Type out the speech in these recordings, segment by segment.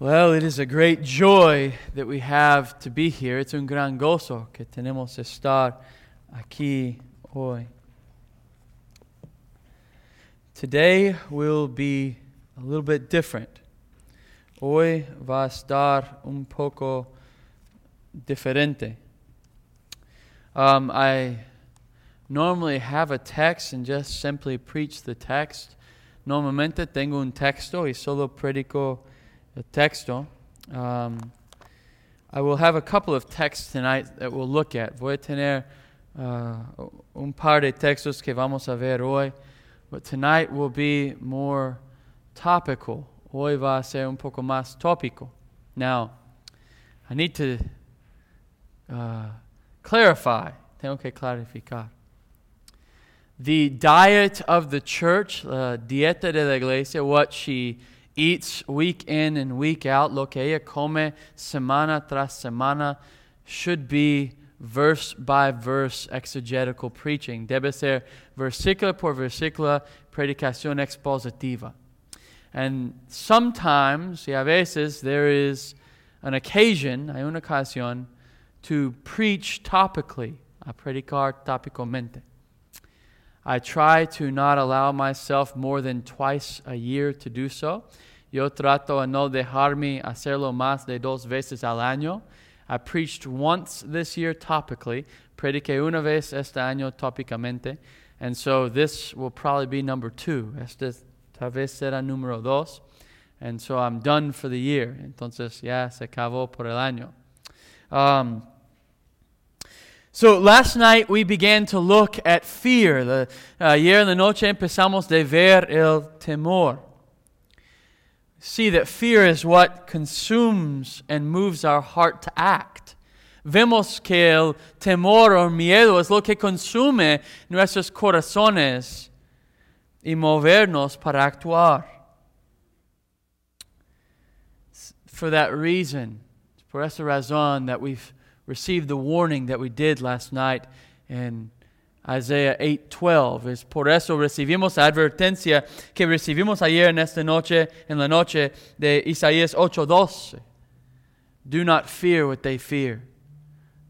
Well, it is a great joy that we have to be here. Es un gran gozo que tenemos estar aquí hoy. Today will be a little bit different. Hoy va a estar un poco diferente. Um, I normally have a text and just simply preach the text. Normalmente tengo un texto y solo predico texto. Um, I will have a couple of texts tonight that we'll look at. Voy a tener uh, un par de textos que vamos a ver hoy, but tonight will be more topical. Hoy va a ser un poco más tópico. Now, I need to uh, clarify. Tengo que clarificar. The diet of the church, uh, dieta de la iglesia, what she eats week in and week out, lo que ella come semana tras semana, should be verse by verse exegetical preaching. Debe ser versículo por versículo predicación expositiva. And sometimes, y a veces, there is an occasion, hay una ocasión, to preach topically, a predicar topicalmente. I try to not allow myself more than twice a year to do so. Yo trato a no dejarme hacerlo más de dos veces al año. I preached once this year topically. Prediqué una vez este año topicamente. And so this will probably be number two. Este tal vez será número dos. And so I'm done for the year. Entonces ya se acabó por el año. Um, so last night we began to look at fear. The, uh, ayer en la noche empezamos de ver el temor. See that fear is what consumes and moves our heart to act. Vemos que el temor o miedo es lo que consume nuestros corazones y movernos para actuar. For that reason, por esa razón that we've received the warning that we did last night in Isaiah 8:12. Es por eso recibimos la advertencia que recibimos ayer en esta noche, en la noche de Isaías 8:12. Do not fear what they fear.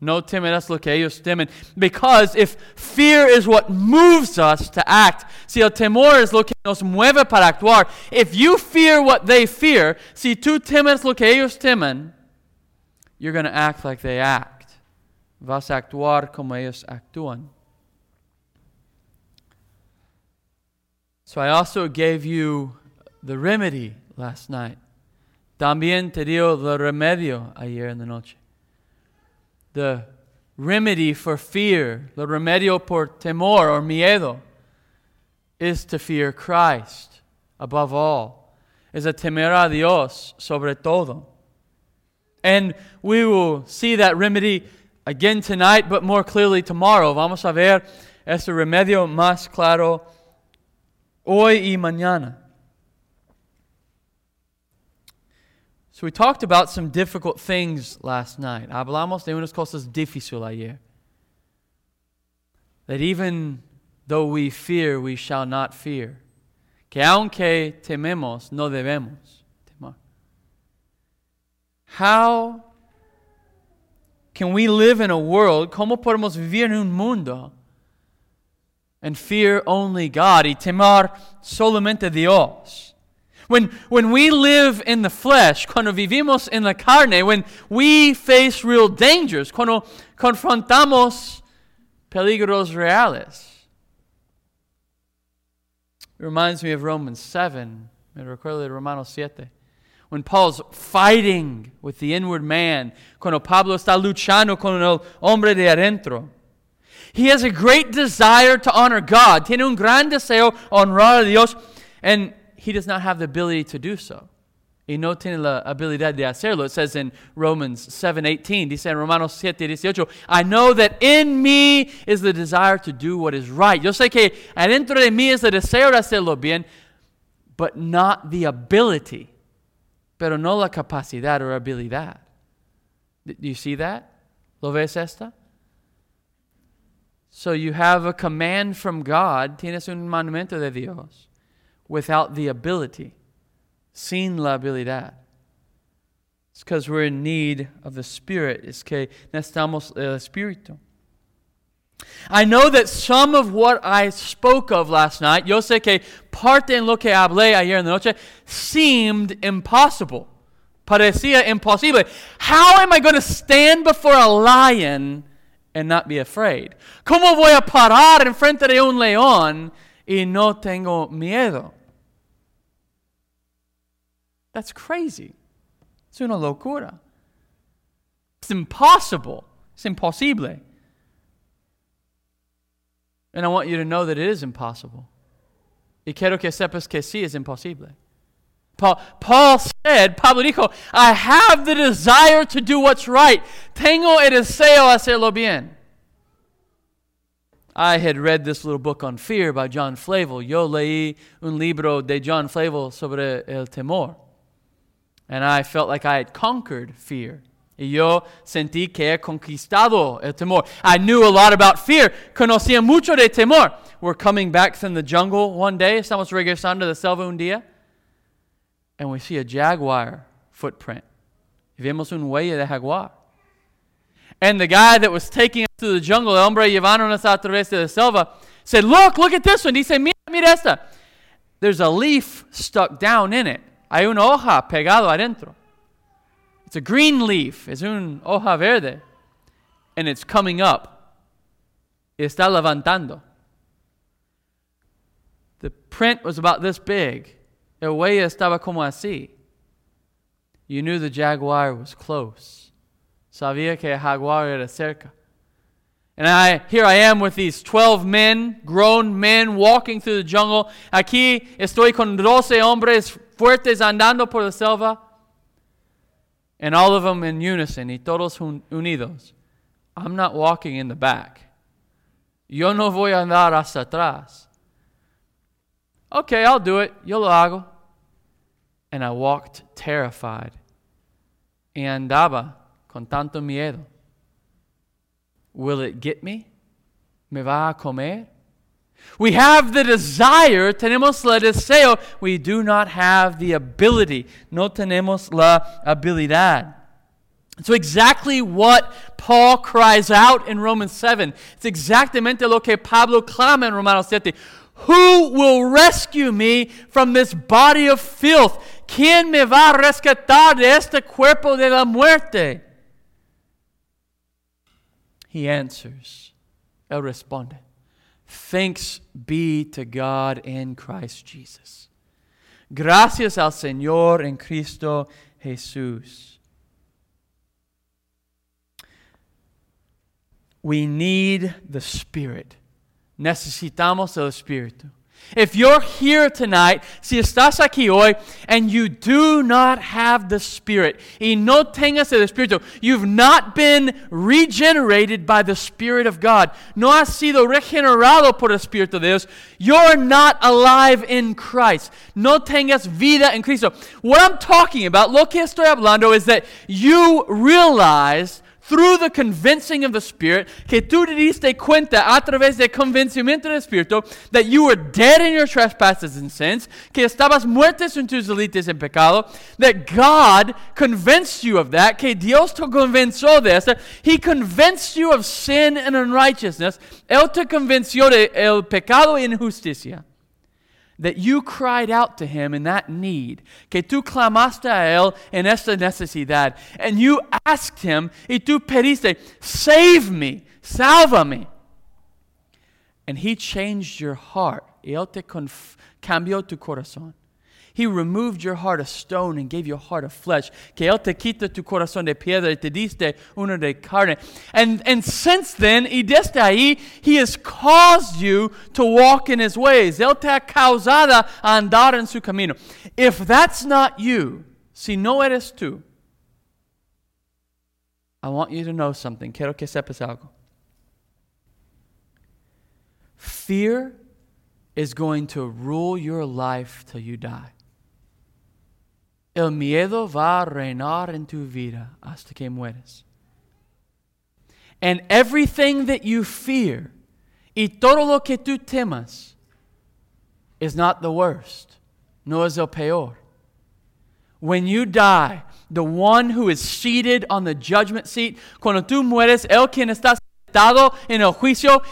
No temerás lo que ellos temen. Because if fear is what moves us to act, si el temor es lo que nos mueve para actuar, if you fear what they fear, si tú temes lo que ellos temen, you're going to act like they act. Vas actuar como ellos actúan. So I also gave you the remedy last night. También te dio el remedio ayer en la noche. The remedy for fear, the remedio por temor or miedo, is to fear Christ above all, is a temer a Dios sobre todo. And we will see that remedy again tonight, but more clearly tomorrow. Vamos a ver ese remedio más claro hoy y mañana. So we talked about some difficult things last night. Hablamos de unas cosas difíciles ayer. That even though we fear, we shall not fear. Que aunque tememos, no debemos. How can we live in a world, cómo podemos vivir en un mundo and fear only God y temor solamente Dios? When, when we live in the flesh, cuando vivimos en la carne, when we face real dangers, cuando confrontamos peligros reales. It reminds me of Romans 7. Me recuerdo de Romanos 7. When Paul's fighting with the inward man, cuando Pablo está luchando con el hombre de adentro. He has a great desire to honor God. Tiene un gran deseo honrar a Dios. And he does not have the ability to do so. Y no tiene la habilidad de hacerlo. It says in Romans 7:18, dice en Romanos 7:18, I know that in me is the desire to do what is right. Yo sé que adentro de mí es el deseo de hacerlo bien, but not the ability. Pero no la capacidad or habilidad. Do you see that? ¿Lo ves esta? So you have a command from God, tienes un mandamiento de Dios without the ability, sin la habilidad. It's because we're in need of the Spirit. Es que necesitamos el Espíritu. I know that some of what I spoke of last night, yo sé que parte en lo que hablé ayer en la noche, seemed impossible. Parecía imposible. How am I going to stand before a lion and not be afraid? ¿Cómo voy a parar en frente de un león y no tengo miedo? That's crazy. Es una locura. It's impossible. It's imposible. And I want you to know that it is impossible. Y quiero que sepas que sí es imposible. Paul, Paul said, Pablo dijo, I have the desire to do what's right. Tengo el deseo hacerlo bien. I had read this little book on fear by John Flavel. Yo leí un libro de John Flavel sobre el temor. And I felt like I had conquered fear. Y yo sentí que he conquistado el temor. I knew a lot about fear. Conocía mucho de temor. We're coming back from the jungle one day. Estamos regresando de selva un día. And we see a jaguar footprint. Vemos un huella de jaguar. And the guy that was taking us through the jungle, el hombre llevándonos a través de la selva, said, Look, look at this one. Dice, mira, mira esta. There's a leaf stuck down in it. Hay una hoja pegado adentro. It's a green leaf, es un hoja verde, and it's coming up. Está levantando. The print was about this big. El huella estaba como así. You knew the jaguar was close. Sabía que el jaguar era cerca. And I, here I am with these 12 men, grown men, walking through the jungle. Aquí estoy con 12 hombres fuertes andando por la selva. And all of them in unison, y todos unidos. I'm not walking in the back. Yo no voy a andar hasta atrás. Okay, I'll do it. Yo lo hago. And I walked terrified. Y andaba con tanto miedo. Will it get me? ¿Me va a comer? We have the desire, tenemos el deseo, we do not have the ability. No tenemos la habilidad. So, exactly what Paul cries out in Romans 7. It's exactamente lo que Pablo clama en Romanos 7. Who will rescue me from this body of filth? ¿Quién me va a rescatar de este cuerpo de la muerte? He answers. Él responde. Thanks be to God in Christ Jesus. Gracias al Señor en Cristo Jesús. We need the Spirit. Necesitamos el Espíritu. If you're here tonight, si estás aquí hoy, and you do not have the Spirit, y no tengas el Espíritu, you've not been regenerated by the Spirit of God. No has sido regenerado por el Espíritu de Dios. You're not alive in Christ. No tengas vida en Cristo. What I'm talking about, lo que estoy hablando, is that you realize through the convincing of the Spirit, que tú te diste cuenta a través del convencimiento del Espíritu, that you were dead in your trespasses and sins, que estabas muertos en tus delitos en pecado, that God convinced you of that, que Dios te convenció de eso, He convinced you of sin and unrighteousness, Él te convenció de el pecado y injusticia that you cried out to him in that need, que tú clamaste a él en esta necesidad, and you asked him, y tú pediste, save me, sálvame. And he changed your heart. Y él te cambió tu corazón. He removed your heart of stone and gave you a heart of flesh. Que Él te quita tu corazón de piedra y te diste uno de carne. And, and since then, y desde ahí, He has caused you to walk in His ways. Él te ha causado andar en su camino. If that's not you, si no eres tú, I want you to know something. Quiero que sepas algo. Fear is going to rule your life till you die. El miedo va a reinar en tu vida hasta que mueres. And everything that you fear, y todo lo que tú temas, is not the worst, no es el peor. When you die, the one who is seated on the judgment seat. Cuando tú mueres, Él quien está sentado en el juicio,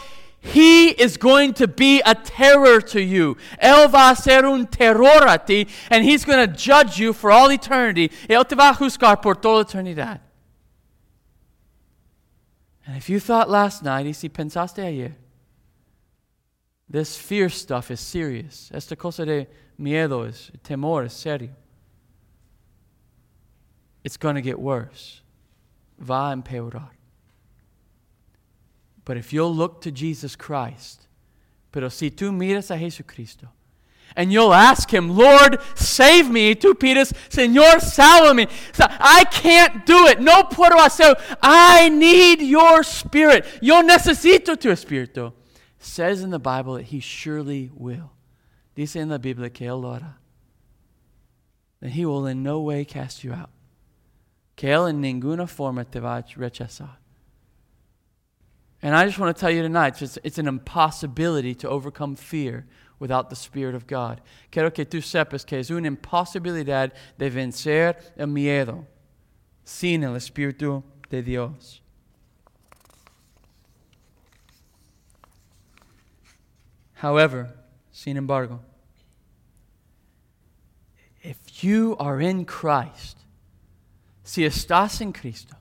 He is going to be a terror to you. Él va a ser un terror a ti, and He's going to judge you for all eternity. Él te va a juzgar por toda eternidad. And if you thought last night, y si pensaste ayer, this fear stuff is serious. Esta cosa de miedo es, temor es serio. It's going to get worse. Va a empeorar. But if you'll look to Jesus Christ, pero si tú miras a Jesucristo, and you'll ask him, Lord, save me. Tú pides, Señor, sálvame. I can't do it. No puedo hacer. I need your spirit. Yo necesito tu espíritu. Says in the Bible that he surely will. Dice en la Biblia que él lo. That he will in no way cast you out. Que él en ninguna forma te va a rechazar. And I just want to tell you tonight, it's, it's an impossibility to overcome fear without the Spirit of God. Quiero que tú sepas que es una imposibilidad de vencer el miedo sin el Espíritu de Dios. However, sin embargo, if you are in Christ, si estás en Cristo,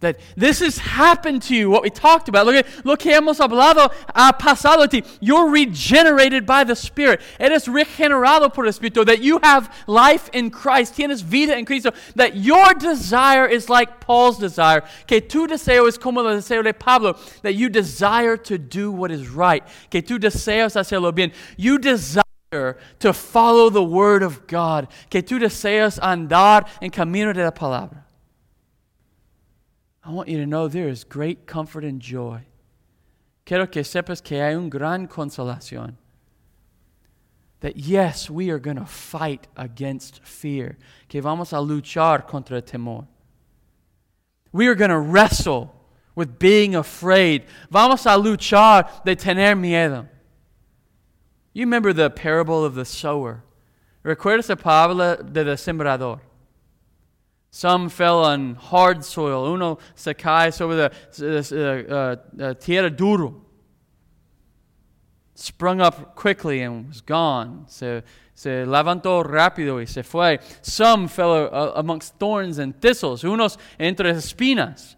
that this has happened to you, what we talked about. Look at lo que hemos hablado ha pasado a ti. You're regenerated by the Spirit. Eres regenerado por el Espíritu. That you have life in Christ. Tienes vida en Cristo. That your desire is like Paul's desire. Que tu deseo es como el deseo de Pablo. That you desire to do what is right. Que tu deseas hacerlo bien. You desire to follow the Word of God. Que tu deseas andar en camino de la palabra. I want you to know there is great comfort and joy. Quiero que sepas que hay un gran consolación. That yes, we are going to fight against fear. Que vamos a luchar contra el temor. We are going to wrestle with being afraid. Vamos a luchar de tener miedo. You remember the parable of the sower. ¿Recuerdas la parábola del sembrador? Some fell on hard soil. Uno se cae sobre la uh, uh, tierra duro. Sprung up quickly and was gone. Se, se levantó rápido y se fue. Some fell uh, amongst thorns and thistles. Unos entre espinas.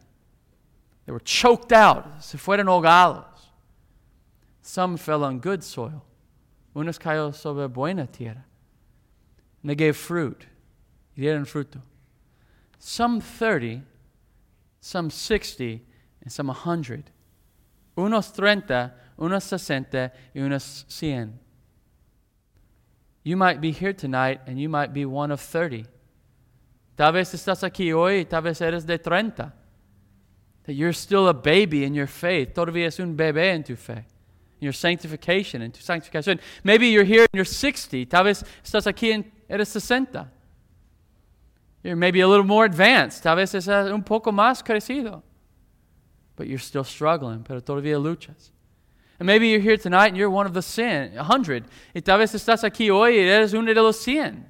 They were choked out. Se fueron ahogados. Some fell on good soil. Unos cayó sobre buena tierra. And they gave fruit. Dieron fruto some 30, some 60, and some 100. Unos 30, unos 60, y unos 100. You might be here tonight and you might be one of 30. Tal vez estás aquí hoy, tal vez eres de 30. That you're still a baby in your faith. Todavía es un bebé en tu fe. In your sanctification, in tu sanctificación. Maybe you're here and you're 60. Tal vez estás aquí en eres 60. You're maybe a little more advanced. Tal vez es un poco más crecido. But you're still struggling, pero todavía luchas. And maybe you're here tonight and you're one of the 100. 100. Y tal vez estás aquí hoy y eres uno de los 100.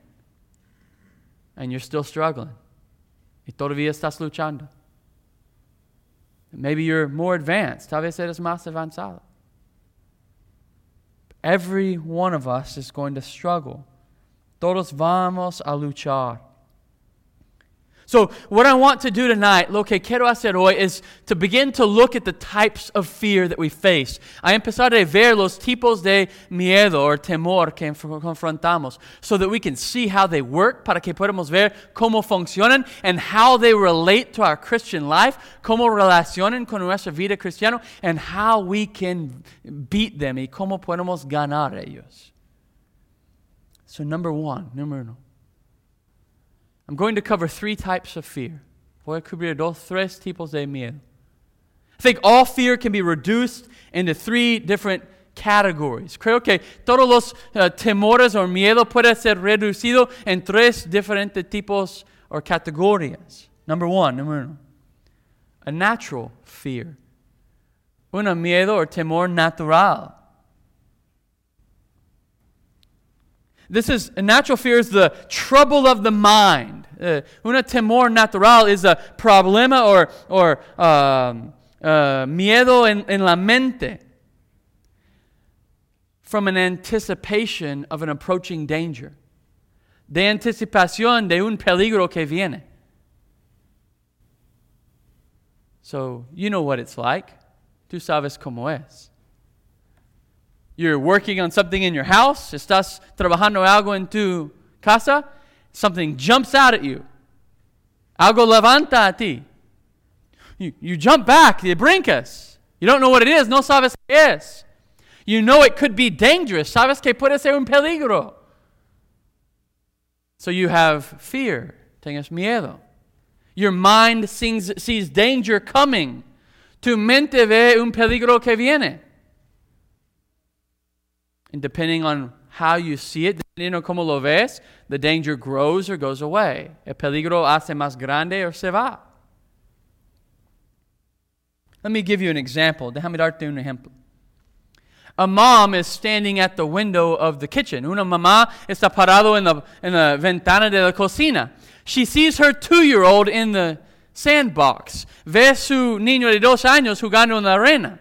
And you're still struggling. Y todavía estás luchando. Maybe you're more advanced. Tal vez eres más avanzado. Every one of us is going to struggle. Todos vamos a luchar. So, what I want to do tonight, lo que quiero hacer hoy, is to begin to look at the types of fear that we face. A empezar a ver los tipos de miedo or temor que confrontamos, so that we can see how they work, para que podamos ver cómo funcionan, and how they relate to our Christian life, cómo relacionan con nuestra vida cristiana, and how we can beat them, y cómo podemos ganar ellos. So, number one, número uno. I'm going to cover three types of fear. Voy a cubrir dos, tres tipos de miedo. I think all fear can be reduced into three different categories. Creo que todos los uh, temores o miedo puede ser reducido en tres diferentes tipos o categorías. Number one, number uno, a natural fear. Un miedo o temor natural. This is, natural fear is the trouble of the mind. Uh, una temor natural is a problema or, or um, uh, miedo en, en la mente from an anticipation of an approaching danger. De anticipación de un peligro que viene. So, you know what it's like. Tú sabes cómo es. You're working on something in your house, estás trabajando algo en tu casa, something jumps out at you. Algo levanta a ti. You, you jump back, you brincas. You don't know what it is, no sabes qué es. You know it could be dangerous. Sabes que puede ser un peligro. So you have fear. Tengas miedo. Your mind sees, sees danger coming. Tu mente ve un peligro que viene. And depending on how you see it, depending on cómo lo ves, the danger grows or goes away. El peligro hace más grande o se va. Let me give you an example. Déjame darte un ejemplo. A mom is standing at the window of the kitchen. Una mamá está parado en la, en la ventana de la cocina. She sees her two year old in the sandbox. Ve su niño de dos años jugando en la arena.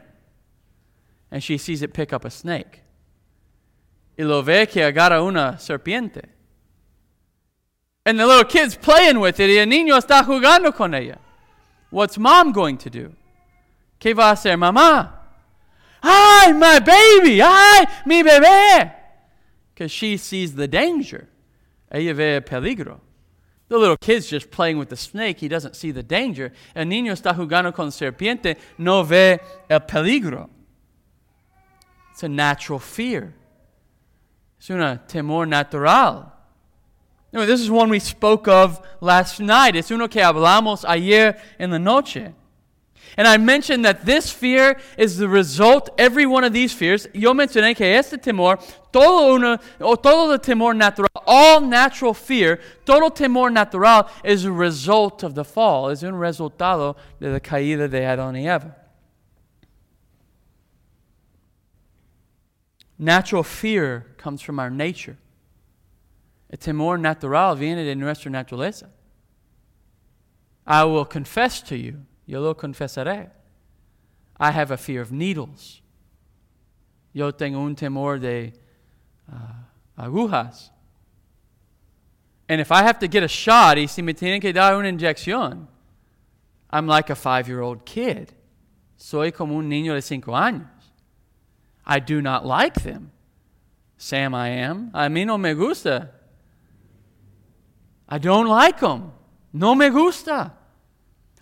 And she sees it pick up a snake. Y lo ve que agarra una serpiente. And the little kid's playing with it y el niño está jugando con ella. What's mom going to do? ¿Qué va a hacer mamá? ¡Ay, my baby! ¡Ay, mi bebé! Because she sees the danger. Ella ve el peligro. The little kid's just playing with the snake. He doesn't see the danger. El niño está jugando con serpiente. No ve el peligro. It's a natural fear. Es un temor natural. Anyway, this is one we spoke of last night. Es uno que hablamos ayer en la noche. And I mentioned that this fear is the result, every one of these fears, yo mencioné que este temor, todo, uno, o todo el temor natural, all natural fear, todo temor natural is a result of the fall, es un resultado de la caída de Adán y Eva. Natural fear comes from our nature. El temor natural viene de nuestra naturaleza. I will confess to you Yo lo confesaré. I have a fear of needles. Yo tengo un temor de uh, agujas. And if I have to get a shot, y si me tienen que dar una inyección, I'm like a five year old kid. Soy como un niño de cinco años. I do not like them. Sam, I am. A mí no me gusta. I don't like them. No me gusta.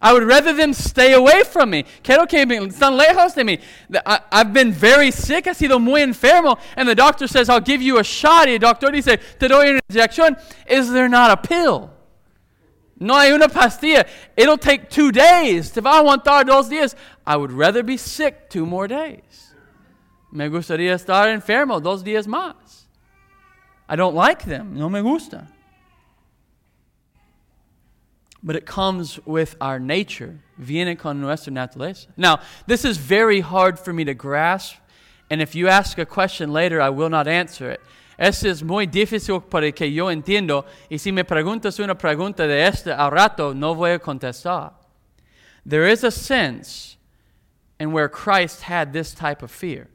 I would rather them stay away from me. Quiero que están lejos de mí. I, have been very sick, he sido muy enfermo, and the doctor says, I'll give you a shot. Y el doctor dice, te doy una inyección. Is there not a pill? No hay una pastilla. It'll take two days. Te va a aguantar dos días. I would rather be sick two more days. Me gustaría estar enfermo dos días más. I don't like them. No me gusta but it comes with our nature. Viene con nuestra naturaleza. Now, this is very hard for me to grasp, and if you ask a question later, I will not answer it. Eso es muy difícil para que yo entiendo, y si me preguntas una pregunta de este al rato, no voy a contestar. There is a sense in where Christ had this type of fear.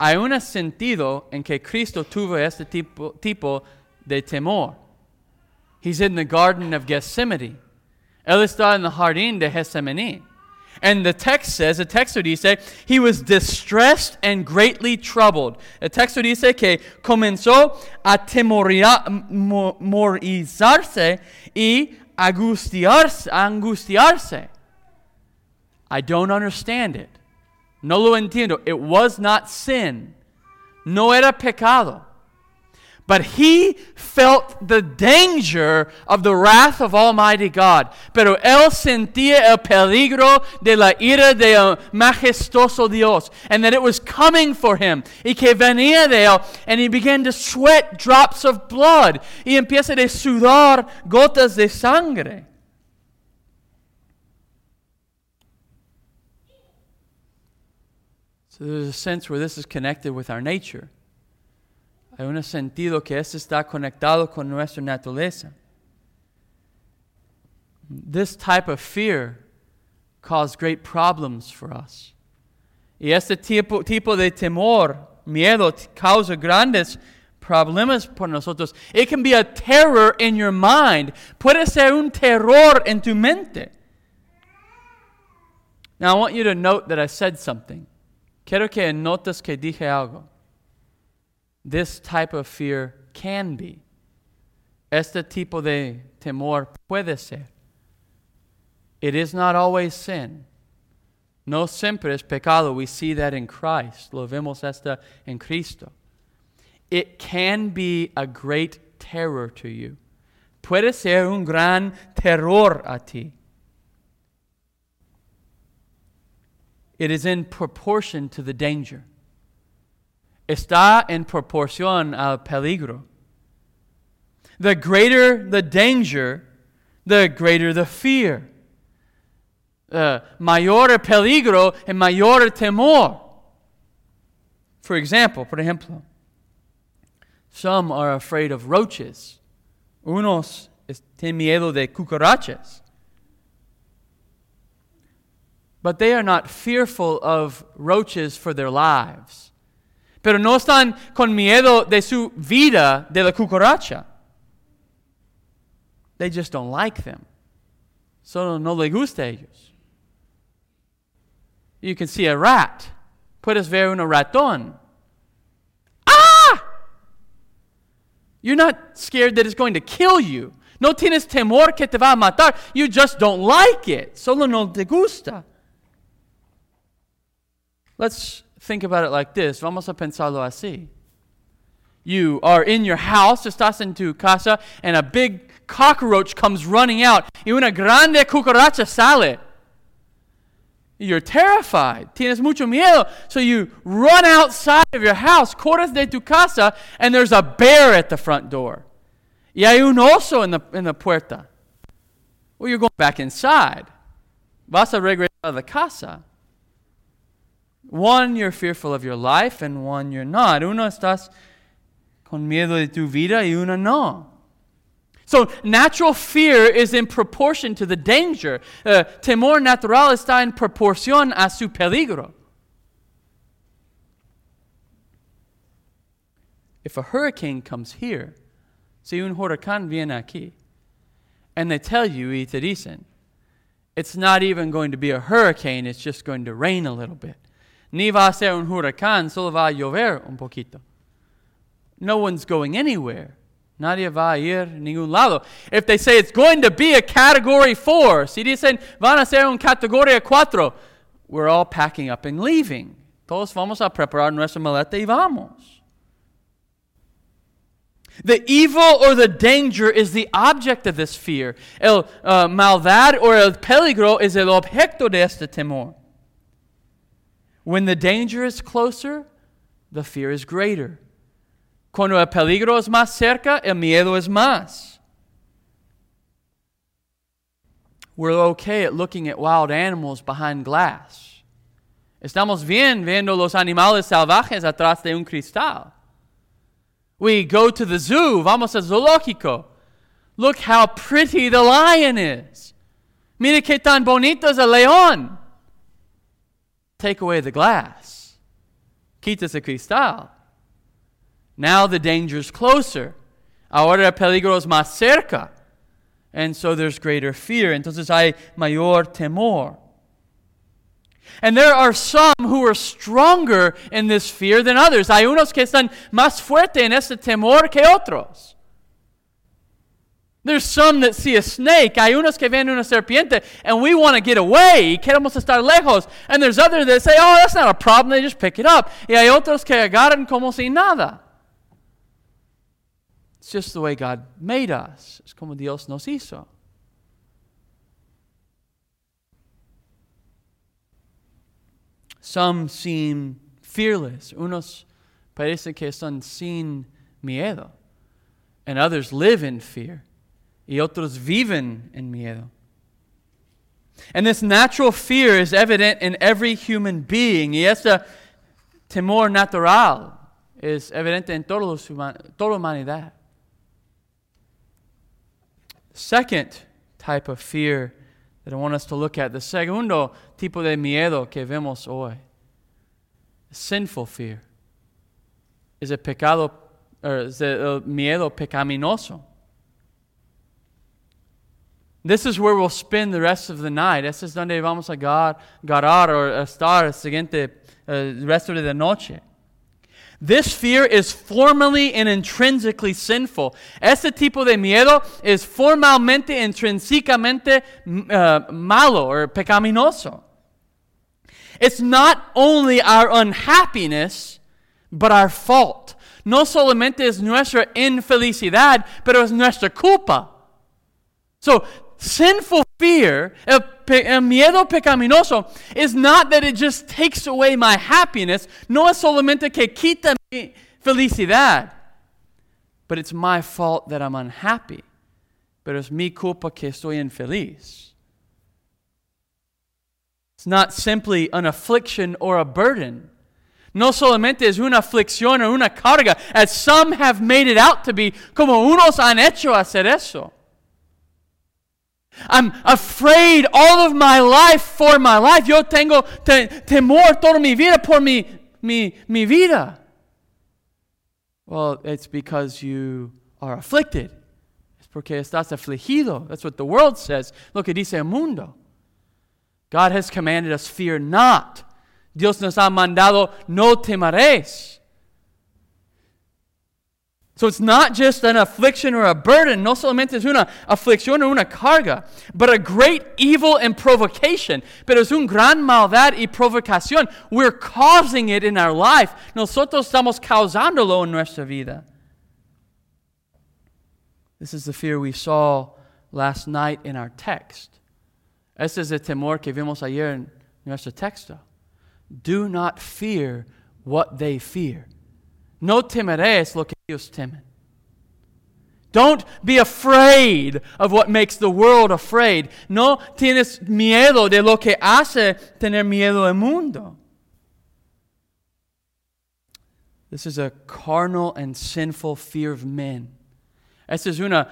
Hay un sentido en que Cristo tuvo este tipo, tipo de temor. He's in the Garden of Gethsemane. Él está en el jardín de Gethsemane. And the text says, the text dice, he was distressed and greatly troubled. El texto dice que comenzó a temorizarse y angustiarse. I don't understand it. No lo entiendo. It was not sin. No era pecado. But he felt the danger of the wrath of Almighty God. Pero él sentía el peligro de la ira del majestuoso Dios. And that it was coming for him. Y que venía de él. And he began to sweat drops of blood. Y empieza a sudar gotas de sangre. So there's a sense where this is connected with our nature Hay un sentido que este está conectado con nuestra naturaleza. This type of fear caused great problems for us. Y este tipo, tipo de temor, miedo, causa grandes problemas por nosotros. It can be a terror in your mind. Puede ser un terror en tu mente. Now, I want you to note that I said something. Quiero que notes que dije algo. This type of fear can be. Este tipo de temor puede ser. It is not always sin. No siempre es pecado. We see that in Christ. Lo vemos esta en Cristo. It can be a great terror to you. Puede ser un gran terror a ti. It is in proportion to the danger. Está en proporción al peligro. The greater the danger, the greater the fear. Uh, mayor peligro y mayor temor. For example, por ejemplo, some are afraid of roaches. Unos tienen miedo de cucarachas. But they are not fearful of roaches for their lives. Pero no están con miedo de su vida de la cucaracha. They just don't like them. Solo no le gusta ellos. You can see a rat. Puedes ver un ratón. Ah! You're not scared that it's going to kill you. No tienes temor que te va a matar. You just don't like it. Solo no te gusta. Let's think about it like this. Vamos a pensarlo así. You are in your house, estás en tu casa, and a big cockroach comes running out. Y una grande cucaracha sale. You're terrified. Tienes mucho miedo. So you run outside of your house, corres de tu casa, and there's a bear at the front door. Y hay un oso en la, en la puerta. Well, you're going back inside. Vas a regresar a la casa. One, you're fearful of your life, and one, you're not. Uno estás con miedo de tu vida y uno no. So, natural fear is in proportion to the danger. Uh, temor natural está en proporción a su peligro. If a hurricane comes here, si un huracán viene aquí, and they tell you y te dicen, it's not even going to be a hurricane, it's just going to rain a little bit. Ni va a ser un huracán, solo va a llover un poquito. No one's going anywhere. Nadie va a ir ningún lado. If they say it's going to be a category four, si dicen van a ser un categoría cuatro, we're all packing up and leaving. Todos vamos a preparar nuestra maleta y vamos. The evil or the danger is the object of this fear. El uh, maldad or el peligro es el objeto de este temor. When the danger is closer, the fear is greater. Cuando el peligro es más cerca, el miedo es más. We're okay at looking at wild animals behind glass. Estamos bien viendo los animales salvajes atrás de un cristal. We go to the zoo, vamos al zoológico. Look how pretty the lion is. Mira qué tan bonito es el león. Take away the glass. Quitas el cristal. Now the danger's closer. Ahora el peligro es más cerca. And so there's greater fear. Entonces hay mayor temor. And there are some who are stronger in this fear than others. Hay unos que están más fuertes en este temor que otros. There's some that see a snake. Hay unos que ven una serpiente and we want to get away. Queremos estar lejos. And there's others that say, oh, that's not a problem. They just pick it up. Y hay otros que agarran como si nada. It's just the way God made us. Es como Dios nos hizo. Some seem fearless. Unos parece que son sin miedo. And others live in fear. Y otros viven en miedo. And this natural fear is evident in every human being. Y este temor natural es evidente en toda la humanidad. Second type of fear that I want us to look at, the segundo tipo de miedo que vemos hoy, sinful fear, is a pecado, or is a miedo pecaminoso. This is where we'll spend the rest of the night. Este es donde vamos a garar o estar el siguiente uh, resto de la noche. This fear is formally and intrinsically sinful. Este tipo de miedo es formalmente, intrínsecamente uh, malo or pecaminoso. It's not only our unhappiness, but our fault. No solamente es nuestra infelicidad, pero es nuestra culpa. So, sinful fear, el, pe, el, miedo pecaminoso, is not that it just takes away my happiness, no es solamente que quita mi felicidad, but it's my fault that I'm unhappy. Pero es mi culpa que estoy infeliz. It's not simply an affliction or a burden. No solamente es una aflicción o una carga, as some have made it out to be, como unos han hecho hacer eso. I'm afraid all of my life for my life. Yo tengo te temor toda mi vida por mi, mi, mi vida. Well, it's because you are afflicted. Es porque estás afligido. That's what the world says. Lo que dice mundo. God has commanded us, fear not. Dios nos ha mandado, no temeréis. So it's not just an affliction or a burden, no solamente es una aflicción o una carga, but a great evil and provocation. Pero es un gran maldad y provocación. We're causing it in our life. Nosotros estamos causándolo en nuestra vida. This is the fear we saw last night in our text. Este es el temor que vimos ayer en nuestro texto. Do not fear what they fear. No temeréis lo que ellos temen. Don't be afraid of what makes the world afraid. No tienes miedo de lo que hace tener miedo el mundo. This is a carnal and sinful fear of men. Este es un uh,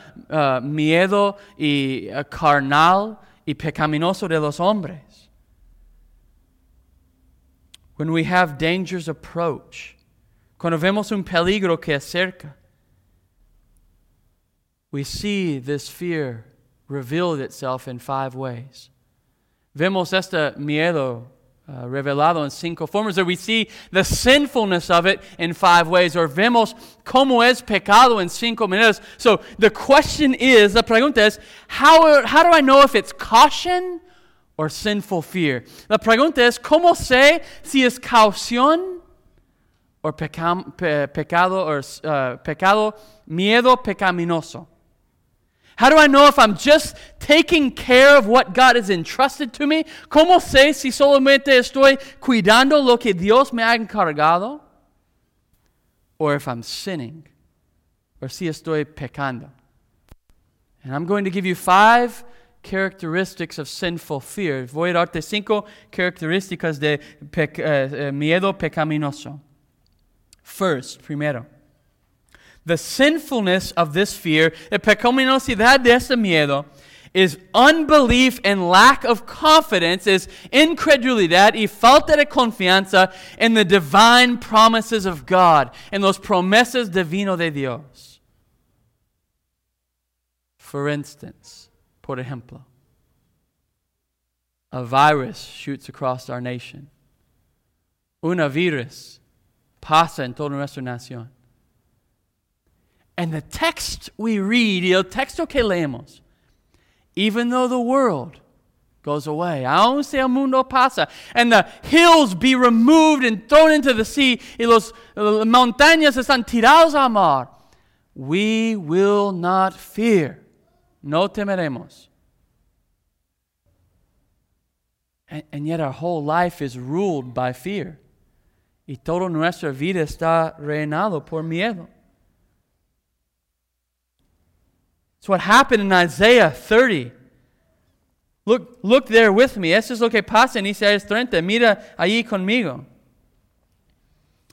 miedo y, uh, carnal y pecaminoso de los hombres. When we have dangers approach, Cuando vemos un peligro que acerca, we see this fear revealed itself in five ways. Vemos este miedo uh, revelado en cinco formas, or we see the sinfulness of it in five ways, or vemos cómo es pecado en cinco maneras. So the question is, la pregunta es, how, how do I know if it's caution or sinful fear? La pregunta es, ¿cómo sé si es caución or pecam, pe, pecado or uh, pecado, miedo pecaminoso. How do I know if I'm just taking care of what God has entrusted to me? ¿Cómo sé si solamente estoy cuidando lo que Dios me ha encargado? Or if I'm sinning? Or si estoy pecando? And I'm going to give you five characteristics of sinful fear. Voy a darte cinco características de pec, uh, miedo pecaminoso. First, primero, the sinfulness of this fear, la pecaminosidad de ese miedo, is unbelief and lack of confidence, is incredulidad y falta de confianza in the divine promises of God, in los promesas divino de Dios. For instance, por ejemplo, a virus shoots across our nation. Una virus pasa en toda nuestra nación. And the text we read, el texto que leemos, even though the world goes away, aun si el mundo pasa, and the hills be removed and thrown into the sea, y los montañas están tirados al mar, we will not fear. No temeremos. And, and yet our whole life is ruled by fear. Y toda nuestra vida está reinado por miedo. It's what happened in Isaiah 30. Look, look there with me. Eso es lo que pasa en Isaías 30. Mira allí conmigo.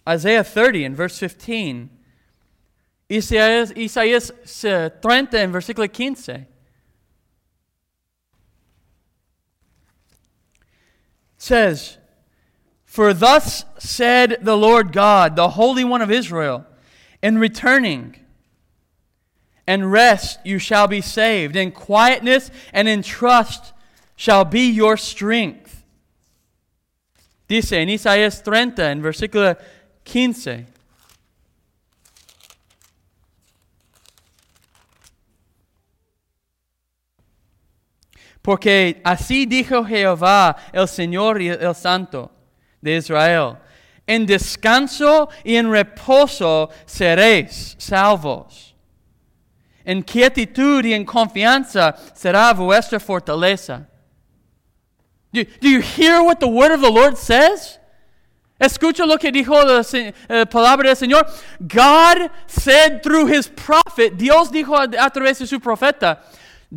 Isaiah 30 in verse 15. Isaías, Isaías eh, 30 en versículo 15. says, For thus said the Lord God, the Holy One of Israel, in returning and rest you shall be saved, in quietness and in trust shall be your strength. Dice en Isaías 30, en versículo 15. Porque así dijo Jehová, el Señor y el Santo de Israel. En descanso y en reposo seréis salvos. En quietud y en confianza será vuestra fortaleza. Do, do you hear what the word of the Lord says? Escucha lo que dijo la eh, palabra del Señor. God said through his prophet, Dios dijo a, a través de su profeta,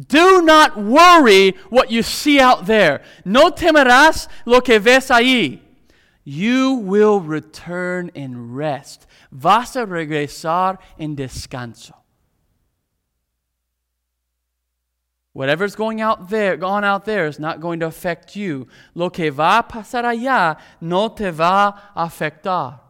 do not worry what you see out there. No temerás lo que ves ahí. You will return in rest. Vas a regresar en descanso. Whatever's going out there, gone out there is not going to affect you. Lo que va a pasar allá no te va a afectar.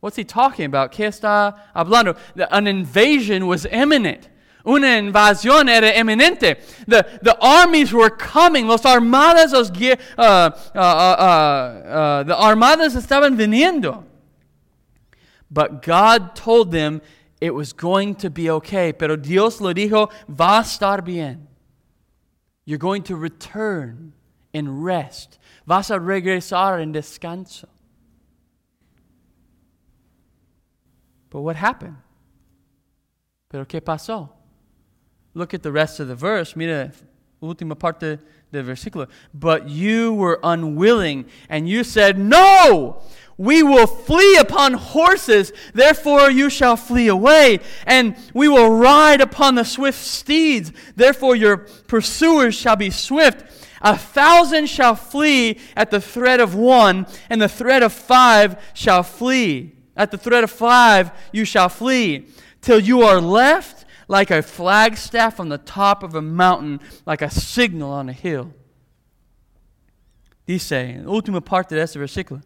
What's he talking about? ¿Qué está hablando? An invasion was imminent. Una invasión era eminente. The, the armies were coming. Los armadas, los, uh, uh, uh, uh, the armadas estaban viniendo. But God told them it was going to be okay. Pero Dios lo dijo, va a estar bien. You're going to return in rest. Vas a regresar en descanso. But what happened? Pero qué pasó? Look at the rest of the verse. Mira, última parte del versículo. But you were unwilling, and you said, No! We will flee upon horses, therefore you shall flee away. And we will ride upon the swift steeds, therefore your pursuers shall be swift. A thousand shall flee at the threat of one, and the threat of five shall flee. At the threat of five you shall flee, till you are left like a flagstaff on the top of a mountain, like a signal on a hill. Dice, en última parte de este versículo.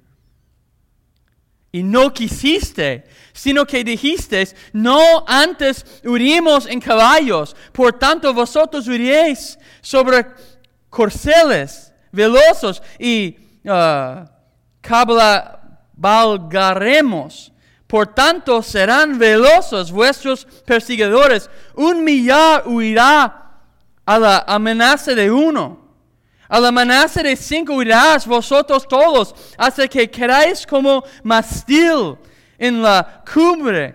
Y no quisiste, sino que dijiste, no antes hurimos en caballos, por tanto vosotros huiréis sobre corceles velosos y uh, cabalgaremos por tanto serán velosos vuestros perseguidores. Un millar huirá a la amenaza de uno. A la amenaza de cinco huirás vosotros todos, hasta que queráis como mastil en la cumbre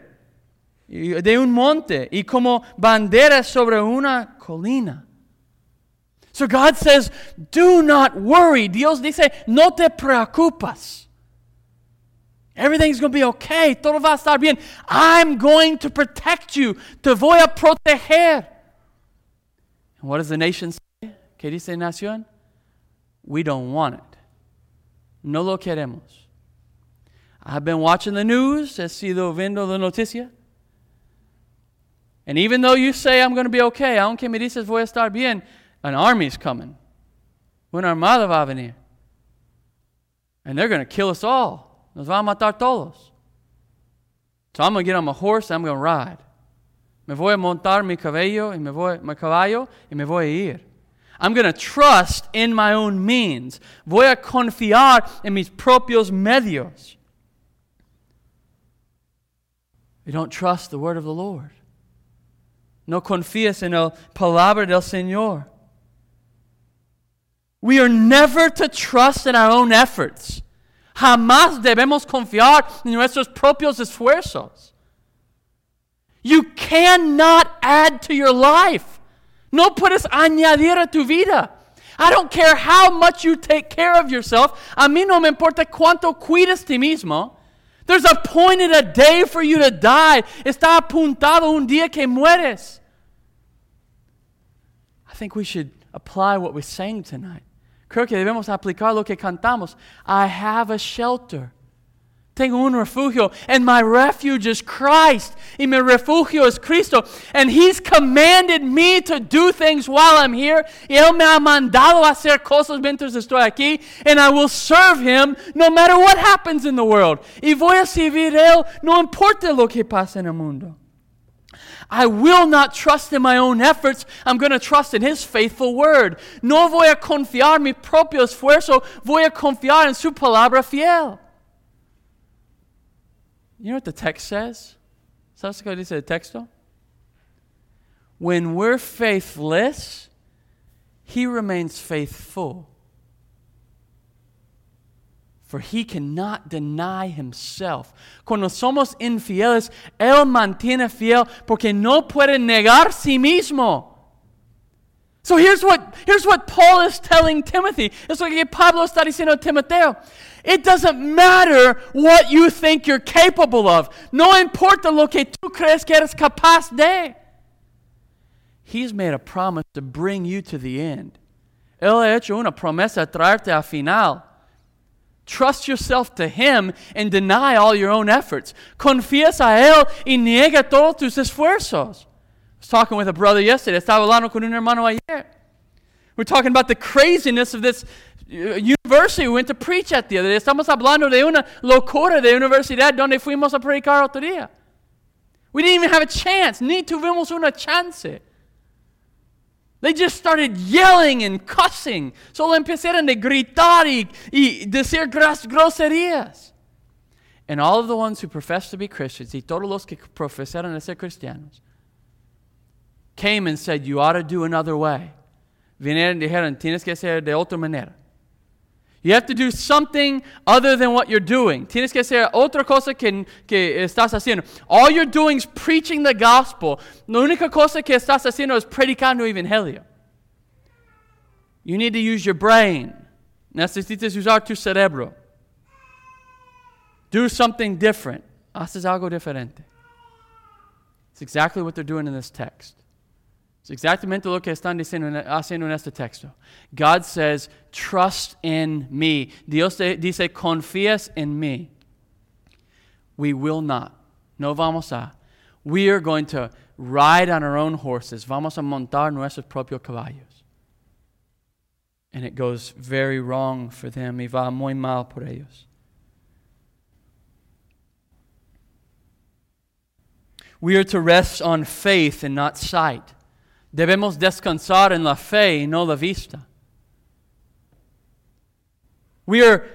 de un monte y como bandera sobre una colina. So God says, do not worry. Dios dice, no te preocupas. Everything's going to be okay. Todo va a estar bien. I'm going to protect you. Te voy a proteger. And what does the nation say? ¿Qué dice nación? We don't want it. No lo queremos. I've been watching the news. He sido viendo la noticia. And even though you say I'm going to be okay, aunque me dices voy a estar bien, an army's coming. Una armada va a venir. And they're going to kill us all. Nos van a matar todos. So I'm going to get on my horse and I'm going to ride. Me voy a montar mi caballo y me voy, mi caballo y me voy a ir. I'm going to trust in my own means. Voy a confiar en mis propios medios. You don't trust the word of the Lord. No confías en la palabra del Señor. We are never to trust in our own efforts. Jamás debemos confiar en nuestros propios esfuerzos. You cannot add to your life. No puedes añadir a tu vida. I don't care how much you take care of yourself. A mí no me importa cuánto cuides ti mismo. There's appointed a day for you to die. Está apuntado un día que mueres. I think we should apply what we sang tonight. Creo que debemos aplicar lo que cantamos. I have a shelter. Tengo un refugio, and my refuge is Christ. Y mi refugio es Cristo. And He's commanded me to do things while I'm here. Y Él me ha mandado a hacer cosas mientras estoy aquí. And I will serve Him no matter what happens in the world. Y voy a servir Él no importa lo que pase en el mundo. I will not trust in my own efforts. I'm going to trust in His faithful word. No voy a confiar mi propio esfuerzo. Voy a confiar en su palabra fiel. You know what the text says? ¿Sabes qué dice el texto? When we're faithless, He remains faithful. For he cannot deny himself. Cuando somos infieles, Él mantiene fiel porque no puede negar sí mismo. So here's what, here's what Paul is telling Timothy. Lo que Pablo está diciendo a Timoteo. It doesn't matter what you think you're capable of. No importa lo que tú crees que eres capaz de. He's made a promise to bring you to the end. Él ha hecho una promesa traerte al final. Trust yourself to Him and deny all your own efforts. Confías a Él y niega todos tus esfuerzos. I was talking with a brother yesterday. Estaba hablando con un hermano ayer. We're talking about the craziness of this uh, university we went to preach at the other day. Estamos hablando de una locura de universidad donde fuimos a predicar otro día. We didn't even have a chance. Ni tuvimos una chance. They just started yelling and cussing. Solo empezaron de gritar y, y decir groserías. And all of the ones who professed to be Christians, y todos los que profesaron de ser cristianos, came and said, You ought to do another way. Vinieron y dijeron, Tienes que hacer de otra manera. You have to do something other than what you're doing. Tienes que hacer otra cosa que, que estás haciendo. All you're doing is preaching the gospel. La única cosa que estás haciendo es predicando el evangelio. You need to use your brain. Necesitas usar tu cerebro. Do something different. Haces algo diferente. It's exactly what they're doing in this text. Es exactamente lo que están diciendo, haciendo en este texto. God says, trust in me. Dios dice, confías en mí. We will not. No vamos a. We are going to ride on our own horses. Vamos a montar nuestros propios caballos. And it goes very wrong for them y va muy mal por ellos. We are to rest on faith and not sight. Debemos descansar en la fe y no la vista. We are,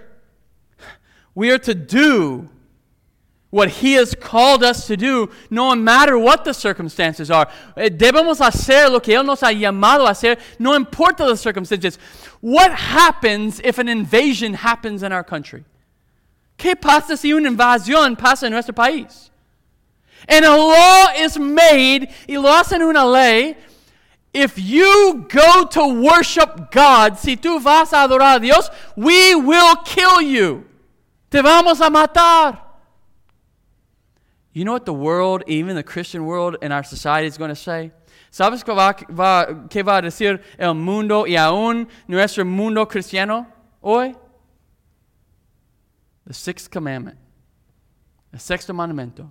we are to do what He has called us to do, no matter what the circumstances are. Eh, debemos hacer lo que Él nos ha llamado a hacer, no importa las circunstancias. What happens if an invasion happens in our country? ¿Qué pasa si una invasión pasa en nuestro país? And a law is made, y lo hacen una ley, if you go to worship God, si tú vas a adorar a Dios, we will kill you. Te vamos a matar. You know what the world, even the Christian world in our society, is going to say? ¿Sabes qué va, va, qué va a decir el mundo y aún nuestro mundo cristiano hoy? The sixth commandment, el sexto mandamiento.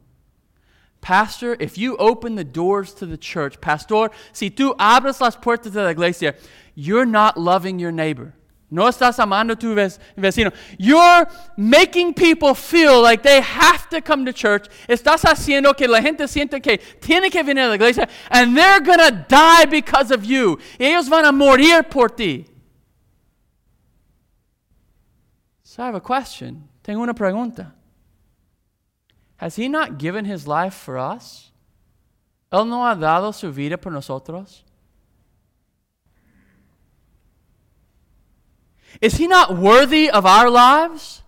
Pastor, if you open the doors to the church, Pastor, si tú abres las puertas de la iglesia, you're not loving your neighbor. No estás amando tu vecino. You're making people feel like they have to come to church. Estás haciendo que la gente siente que tiene que venir a la iglesia and they're going to die because of you. Ellos van a morir por ti. So I have a question. Tengo una pregunta. Has He not given His life for us? Él no ha dado su vida por nosotros. Is He not worthy of our lives?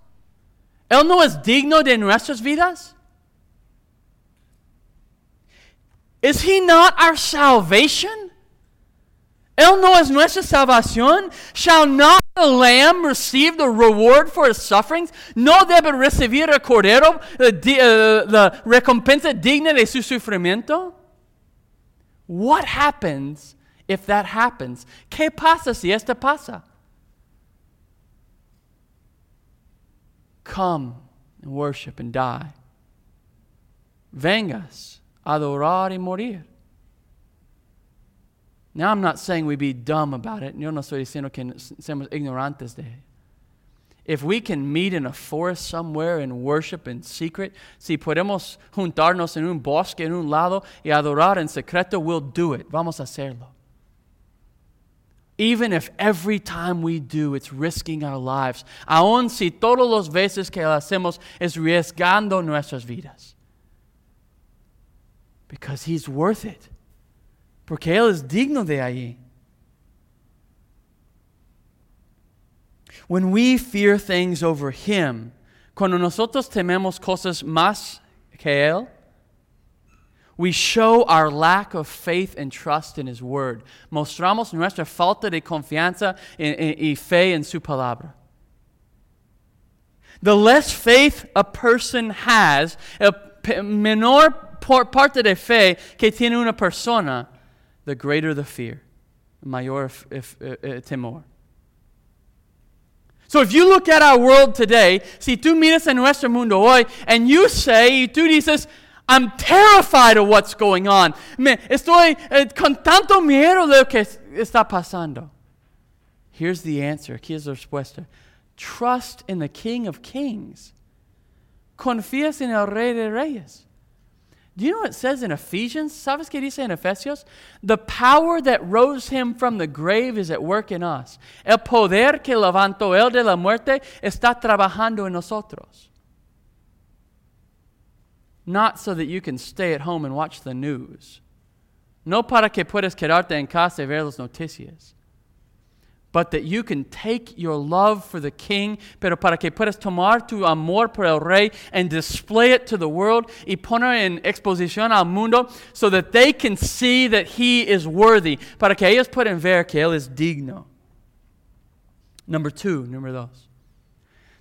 Él no es digno de nuestras vidas? Is He not our salvation? Él no es nuestra salvación. Shall not the lamb received the reward for his sufferings? ¿No debe recibir el cordero la, uh, la recompensa digna de su sufrimiento? What happens if that happens? ¿Qué pasa si esto pasa? Come, and worship and die. Vengas, adorar y morir. Now, I'm not saying we be dumb about it. Yo no estoy diciendo que seamos ignorantes de If we can meet in a forest somewhere and worship in secret, si podemos juntarnos en un bosque en un lado y adorar en secreto, we'll do it. Vamos a hacerlo. Even if every time we do, it's risking our lives. Aun si todos los veces que lo hacemos es riesgando nuestras vidas. Because He's worth it. Porque Él es digno de allí. When we fear things over Him, cuando nosotros tememos cosas más que Él, we show our lack of faith and trust in His Word. Mostramos nuestra falta de confianza y fe en su palabra. The less faith a person has, el menor parte de fe que tiene una persona, the greater the fear, mayor if, uh, temor. So if you look at our world today, si tú miras en nuestro mundo hoy, and you say, y tú dices, I'm terrified of what's going on. Me, estoy eh, con tanto miedo de lo que está pasando. Here's the answer. Aquí es la respuesta. Trust in the King of Kings. Confías en el Rey de Reyes. Do you know what it says in Ephesians? ¿Sabes qué dice en Efesios? The power that rose him from the grave is at work in us. El poder que levantó él de la muerte está trabajando en nosotros. Not so that you can stay at home and watch the news. No para que puedas quedarte en casa y ver las noticias but that you can take your love for the king, pero para que puedas tomar tu amor por el rey and display it to the world y poner en exposición al mundo so that they can see that he is worthy, para que ellos puedan ver que él es digno. Number two, number dos.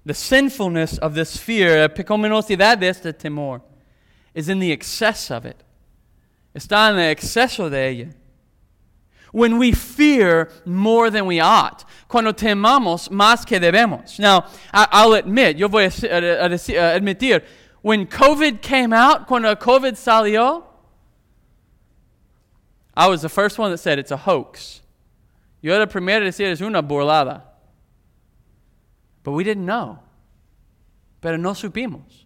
The sinfulness of this fear, pecaminosidad de este temor, is in the excess of it. Está en el exceso de ella when we fear more than we ought, cuando temamos más que debemos. Now, I'll admit, yo voy a, admitir, when COVID came out, cuando COVID salió, I was the first one that said it's a hoax. Yo era el primero decir es una burlada. But we didn't know. Pero no supimos.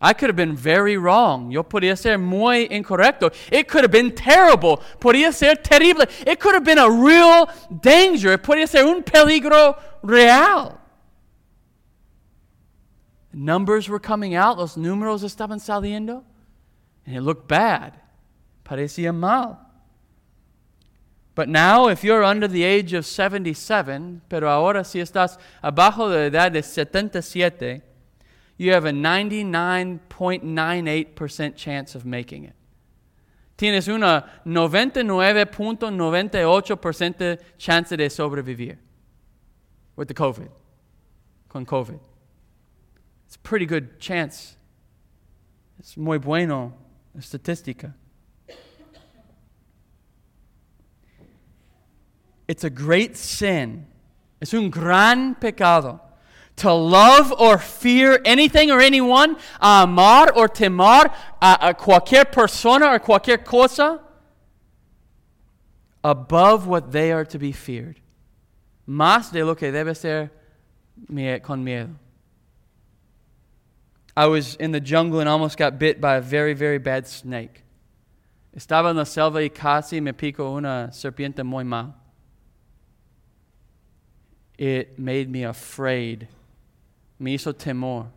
I could have been very wrong. Yo podía ser muy incorrecto. It could have been terrible. Podía ser terrible. It could have been a real danger. Podía ser un peligro real. Numbers were coming out. Los números estaban saliendo. And it looked bad. Parecía mal. But now, if you're under the age of 77, pero ahora si estás abajo de la edad de 77, you have a 99.98% chance of making it. Tienes una 99.98% chance de sobrevivir with the COVID, con COVID. It's a pretty good chance. It's muy bueno la estadística. It's a great sin. Es un gran pecado to love or fear anything or anyone, amar or temar a, a cualquier persona or cualquier cosa above what they are to be feared. Más de lo que debe ser con miedo. I was in the jungle and almost got bit by a very, very bad snake. Estaba en la selva y casi me pico una serpiente muy mal. It made me afraid me hizo temor.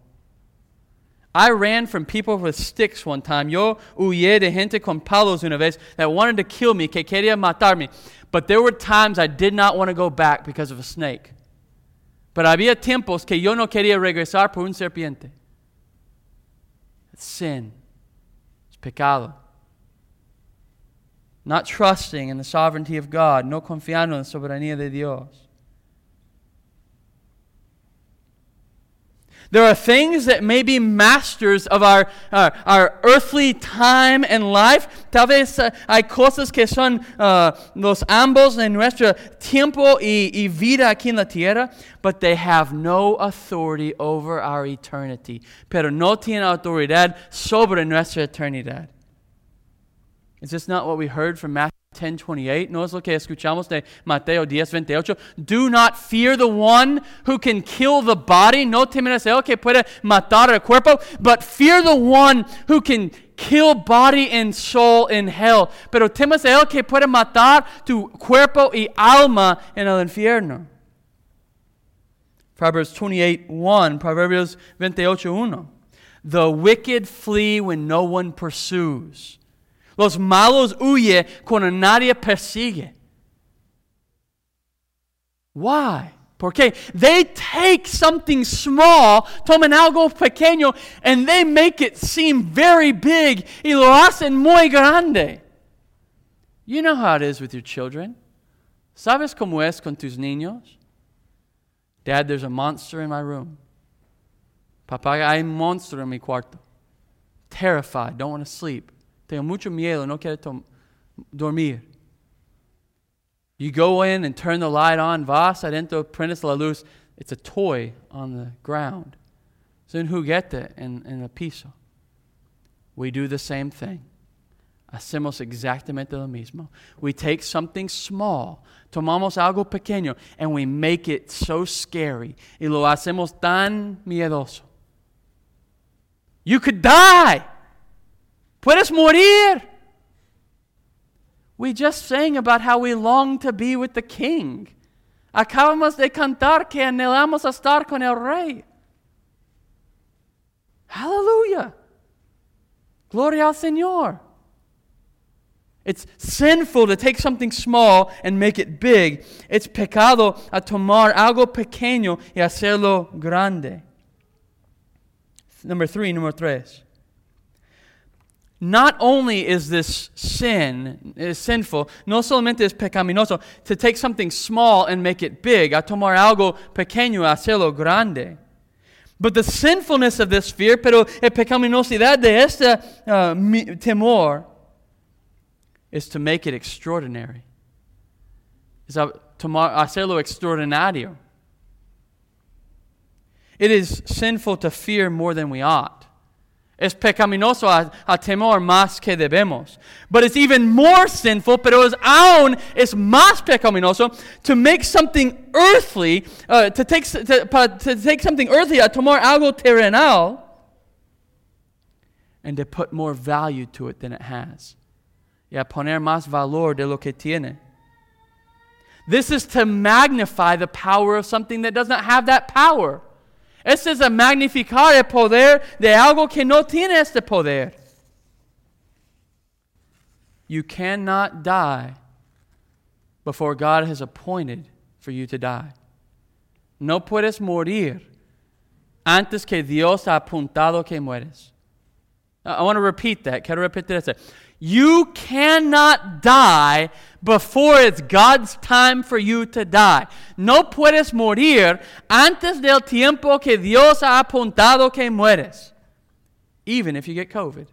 I ran from people with sticks one time. Yo huyé de gente con palos una vez that wanted to kill me, que quería matarme. But there were times I did not want to go back because of a snake. But había tiempos que yo no quería regresar por un serpiente. It's sin. It's pecado. Not trusting in the sovereignty of God, no confiando en la soberanía de Dios. There are things that may be masters of our, our, our earthly time and life. Tal vez uh, hay cosas que son uh, los ambos en nuestro tiempo y, y vida aquí en la tierra, but they have no authority over our eternity. Pero no tienen autoridad sobre nuestra eternidad. Is this not what we heard from Matthew 10:28? No es lo que escuchamos de Mateo 10:28. Do not fear the one who can kill the body. No temerás el que puede matar el cuerpo, but fear the one who can kill body and soul in hell. Pero temas el que puede matar tu cuerpo y alma en el infierno. Proverbs 28:1, Proverbios 28:1. The wicked flee when no one pursues. Los malos huye cuando nadie persigue. Why? Porque they take something small, toman algo pequeño, and they make it seem very big y lo hacen muy grande. You know how it is with your children. ¿Sabes cómo es con tus niños? Dad, there's a monster in my room. Papá, hay un monstruo en mi cuarto. Terrified, don't want to sleep. Tengo mucho miedo, no quiero dormir. You go in and turn the light on, vas adentro, prendes la luz. It's a toy on the ground. Es un juguete en, en el piso. We do the same thing. Hacemos exactamente lo mismo. We take something small, tomamos algo pequeño, and we make it so scary. Y lo hacemos tan miedoso. You could die. Puedes morir. We just sang about how we long to be with the king. Acabamos de cantar que anhelamos estar con el rey. Hallelujah. Gloria al Señor. It's sinful to take something small and make it big. It's pecado a tomar algo pequeño y hacerlo grande. Number three, number tres not only is this sin, is sinful, no solamente es pecaminoso, to take something small and make it big, a tomar algo pequeño, a hacerlo grande. But the sinfulness of this fear, pero la pecaminosidad de este uh, temor, is to make it extraordinary. Es a tomar, hacerlo extraordinario. It is sinful to fear more than we ought. Es pecaminoso a, a, temor más que debemos. But it's even more sinful, pero es aún es más pecaminoso to make something earthly, uh, to, take, to, to take something earthly, a tomar algo terrenal, and to put more value to it than it has. Y a poner más valor de lo que tiene. This is to magnify the power of something that does not have that power. Es a magnificar el poder de algo que no tiene este poder. You cannot die before God has appointed for you to die. No puedes morir antes que Dios ha apuntado que mueres. I want to repeat that. Quiero repetir eso. You cannot die before it's God's time for you to die. No puedes morir antes del tiempo que Dios ha apuntado que mueres. Even if you get COVID.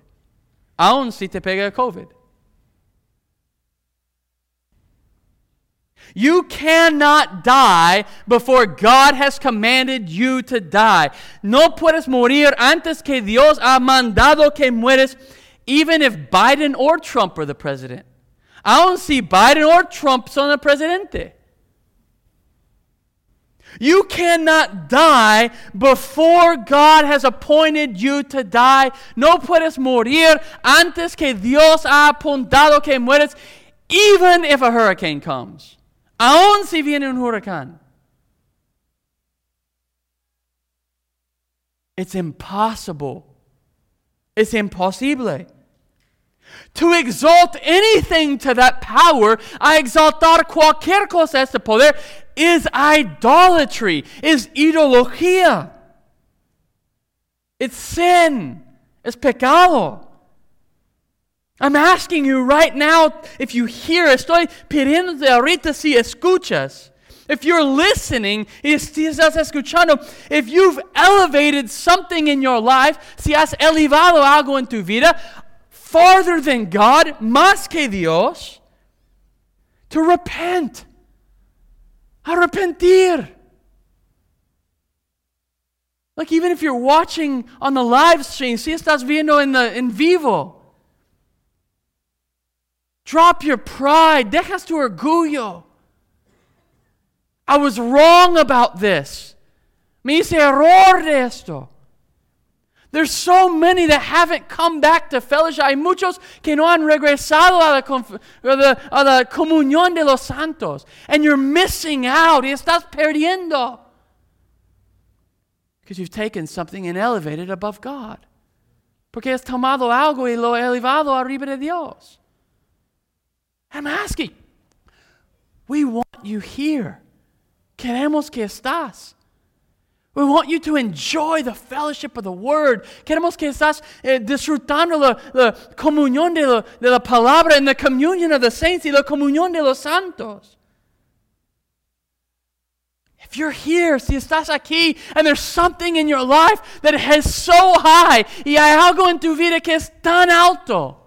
Aún si te pega COVID. You cannot die before God has commanded you to die. No puedes morir antes que Dios ha mandado que mueres even if Biden or Trump are the president. I don't see Biden or Trump son el presidente. You cannot die before God has appointed you to die. No puedes morir antes que Dios ha apuntado que mueres, even if a hurricane comes. Aún si viene un huracán. It's impossible. It's imposible. To exalt anything to that power, a exaltar cualquier cosa a este poder, is idolatry, is ideología. It's sin, it's pecado. I'm asking you right now, if you hear, estoy pidiéndote ahorita si escuchas. if you're listening, si estás escuchando, if you've elevated something in your life, si has elevado algo en tu vida, farther than God, más que Dios, to repent. Arrepentir. Like even if you're watching on the live stream, si estás viendo en, the, en vivo, drop your pride, dejas tu orgullo. I was wrong about this. Me hice error de esto. There's so many that haven't come back to fellowship. Hay muchos que no han regresado a la, a la, comunión de los santos. And you're missing out. Y estás perdiendo. Because you've taken something and elevated above God. Porque has tomado algo y lo elevado arriba de Dios. I'm asking. We want you here. Queremos que estás. We want you to enjoy the fellowship of the Word. Queremos que estás eh, disfrutando la, la comunión de la, de la palabra and the communion of the saints y la comunión de los santos. If you're here, si estás aquí, and there's something in your life that is so high, y hay algo en tu vida que es tan alto,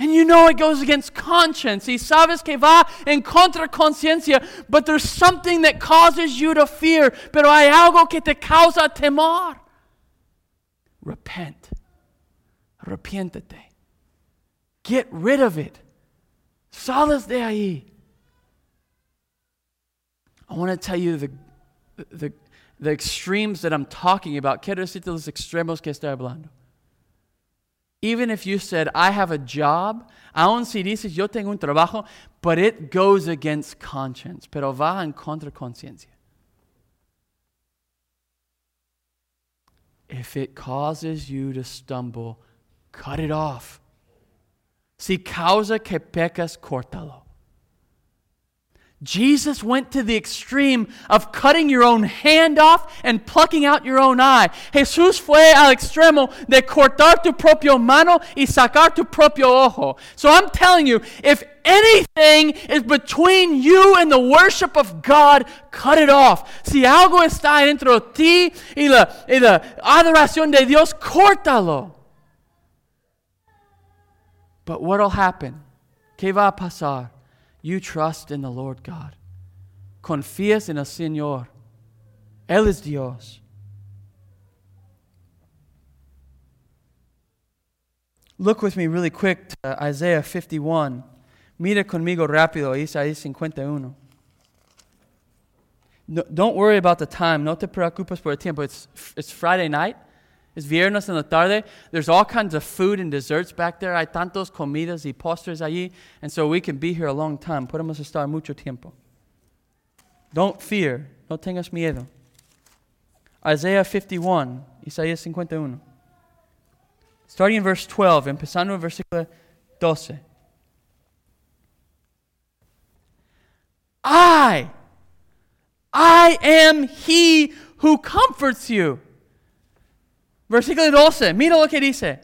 and you know it goes against conscience. Y sabes que va en contra conciencia, but there's something that causes you to fear. Pero hay algo que te causa temor. Repent. Arrepiéntete. Get rid of it. Sales de ahí. I want to tell you the, the, the extremes that I'm talking about. Quiero decirte los extremos que estoy hablando. Even if you said, I have a job, aun si dices, yo tengo un trabajo, but it goes against conscience, pero va en contra conciencia. If it causes you to stumble, cut it off. Si causa que pecas, córtalo. Jesus went to the extreme of cutting your own hand off and plucking out your own eye. Jesús fue al extremo de cortar tu propio mano y sacar tu propio ojo. So I'm telling you, if anything is between you and the worship of God, cut it off. Si algo está dentro de ti y la, y la adoración de Dios, córtalo. But what'll happen? ¿Qué va a pasar? You trust in the Lord God. Confías en el Señor. Él es Dios. Look with me really quick to Isaiah 51. Mira conmigo rápido Isaías 51. No, don't worry about the time. No te preocupes por el tiempo. It's, it's Friday night. Es viernes en la tarde. There's all kinds of food and desserts back there. Hay tantos comidas y postres allí. And so we can be here a long time. Podemos estar mucho tiempo. Don't fear. No tengas miedo. Isaiah 51. Isaías 51. Starting in verse 12, empezando en versículo 12. I, I am he who comforts you. Versículo 12, mira lo que dice.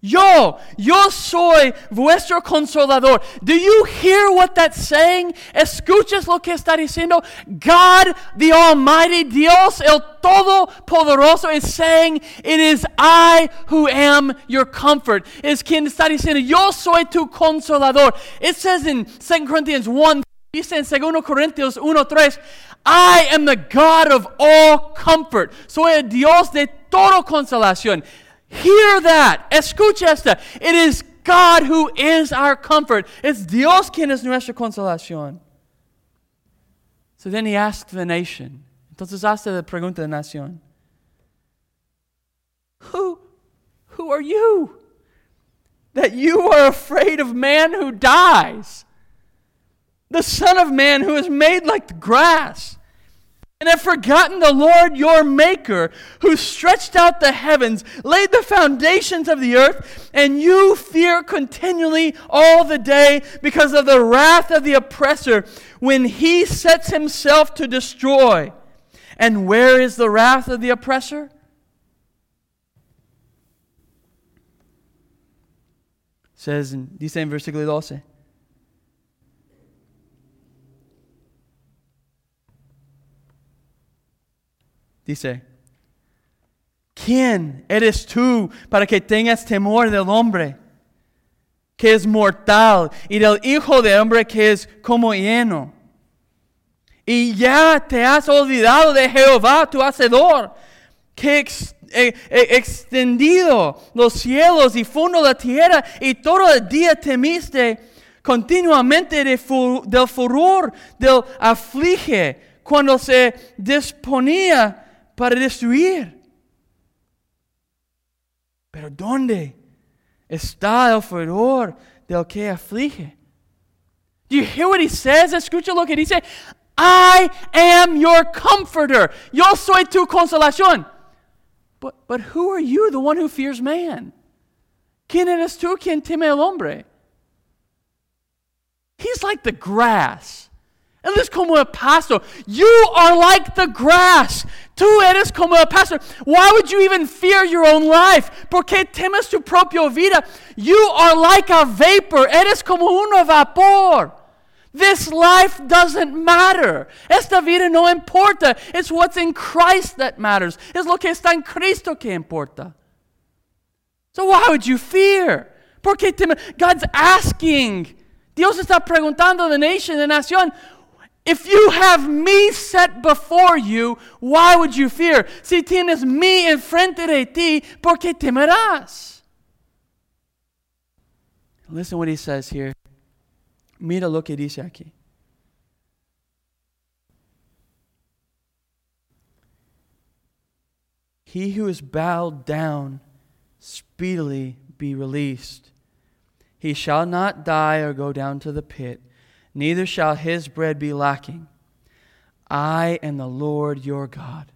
Yo, yo soy vuestro consolador. Do you hear what that's saying? ¿Escuchas lo que está diciendo? God, the Almighty, Dios, el Todopoderoso, is saying, It is I who am your comfort. Es quien está diciendo, Yo soy tu consolador. It says in 2 Corinthians 1, dice en 2 Corintios 1, 3, I am the God of all comfort. Soy el Dios de toda consolación. Hear that. Escucha esta. It is God who is our comfort. It's Dios quien es nuestra consolación. So then he asked the nation. Entonces hace la pregunta de la nación. Who, who are you? That you are afraid of man who dies. The Son of Man who is made like the grass and have forgotten the Lord your Maker, who stretched out the heavens, laid the foundations of the earth, and you fear continually all the day because of the wrath of the oppressor when he sets himself to destroy. And where is the wrath of the oppressor? Says in, dice en versículo 12. Dice, ¿quién eres tú para que tengas temor del hombre que es mortal y del Hijo de hombre que es como lleno? Y ya te has olvidado de Jehová, tu Hacedor, que eh, eh, extendido los cielos y fondo la tierra y todo el día temiste continuamente del furor del aflige cuando se disponía para destruir. Pero ¿dónde está el furor del que aflige? Do you hear what he says? Escucha lo que dice. I am your comforter. Yo soy tu consolación. But, but who are you, the one who fears man? ¿Quién eres tú quien teme al hombre? He's like the grass. Él es como el pasto. You are like the grass. Tú eres como el pasto. Why would you even fear your own life? ¿Por qué temes tu propia vida? You are like a vapor. Eres como un vapor. This life doesn't matter. Esta vida no importa. It's what's in Christ that matters. Es lo que está en Cristo que importa. So why would you fear? Porque God's asking. Dios está preguntando the nation, la nación, if you have me set before you, why would you fear? Si tienes me enfrente de ti, ¿por qué temerás? Listen what he says here. Mira lo que dice aquí. He who is bowed down speedily be released. He shall not die or go down to the pit, neither shall his bread be lacking. I am the Lord your God.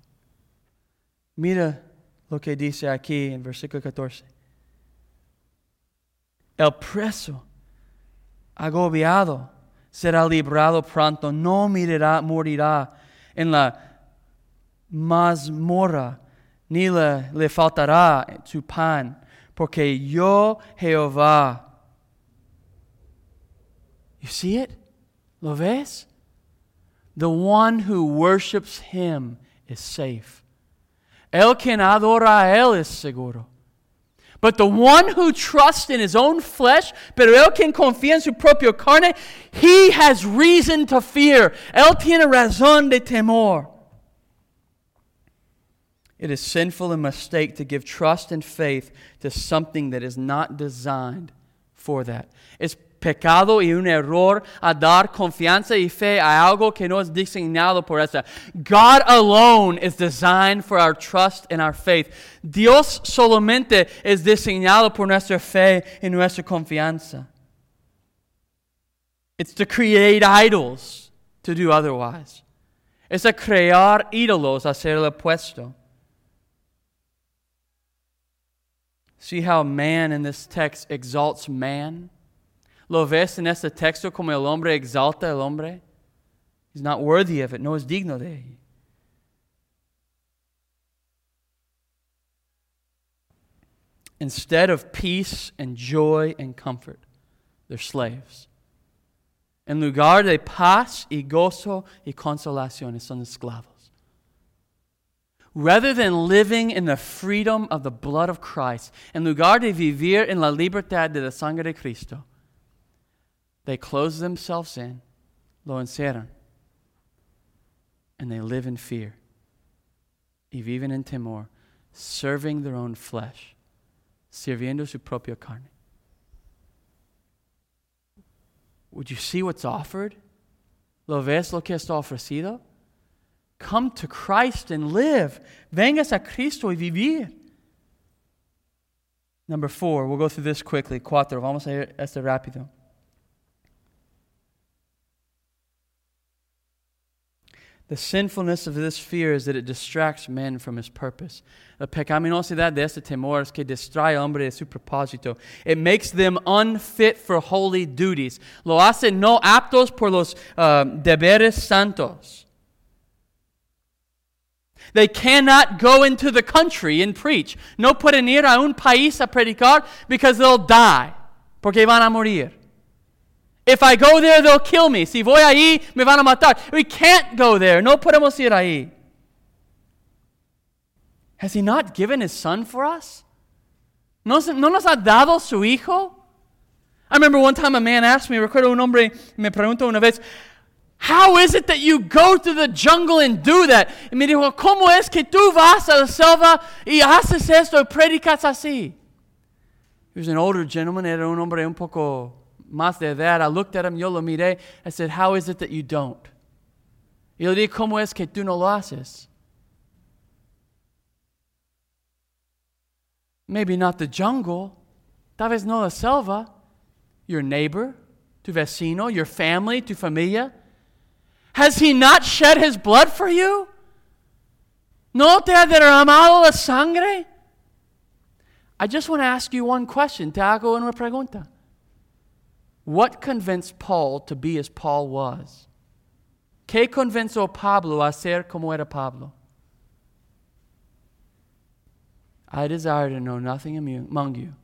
Mira lo que dice aquí en versículo 14. El preso agobiado, será librado pronto, no mirará, morirá en la mazmorra, ni le, le faltará su pan, porque yo Jehová. You see it? ¿Lo ves? The one who worships him is safe. El quien adora a él es seguro. But the one who trusts in his own flesh, pero el quien confía en su propio carne, he has reason to fear. Él tiene razón de temor. It is sinful and mistake to give trust and faith to something that is not designed for that. It's pecado y un error a dar confianza y fe a algo que no es diseñado por esa. God alone is designed for our trust and our faith. Dios solamente es diseñado por nuestra fe y nuestra confianza. It's to create idols to do otherwise. Es a crear ídolos, hacer el opuesto. See how man in this text exalts man? ¿Lo ves en este texto como el hombre exalta al hombre? He's not worthy of it, no es digno de ello. Instead of peace and joy and comfort, they're slaves. En lugar de paz y gozo y consolación, son esclavos. Rather than living in the freedom of the blood of Christ, en lugar de vivir en la libertad de la sangre de Cristo, they close themselves in, lo encierran, and they live in fear, y viven en temor, serving their own flesh, sirviendo su propia carne. Would you see what's offered? ¿Lo ves lo que está ofrecido? Come to Christ and live. Vengas a Cristo y vivir. Number four, we'll go through this quickly. Cuatro, vamos a este rápido. The sinfulness of this fear is that it distracts men from his purpose. La pecaminosidad de este temor es que distrae al hombre de su propósito. It makes them unfit for holy duties. Lo hace no aptos por los uh, deberes santos. They cannot go into the country and preach. No pueden ir a un país a predicar because they'll die. Porque van a morir. If I go there, they'll kill me. Si voy ahí, me van a matar. We can't go there. No podemos ir ahí. Has He not given His Son for us? ¿No, no nos ha dado su Hijo? I remember one time a man asked me, recuerdo un hombre me preguntó una vez, How is it that you go to the jungle and do that? Y me dijo, ¿cómo es que tú vas a la selva y haces esto y predicas así? He was an older gentleman, era un hombre un poco más de edad. I looked at him, yo lo miré. I said, How is it that you don't? Y le dije, ¿cómo es que tú no lo haces? Maybe not the jungle, tal vez no la selva, your neighbor, tu vecino, your family, tu familia. Has he not shed his blood for you? ¿No te ha derramado la sangre? I just want to ask you one question. Te hago una pregunta. What convinced Paul to be as Paul was? ¿Qué convenció Pablo a ser como era Pablo? I desire to know nothing among you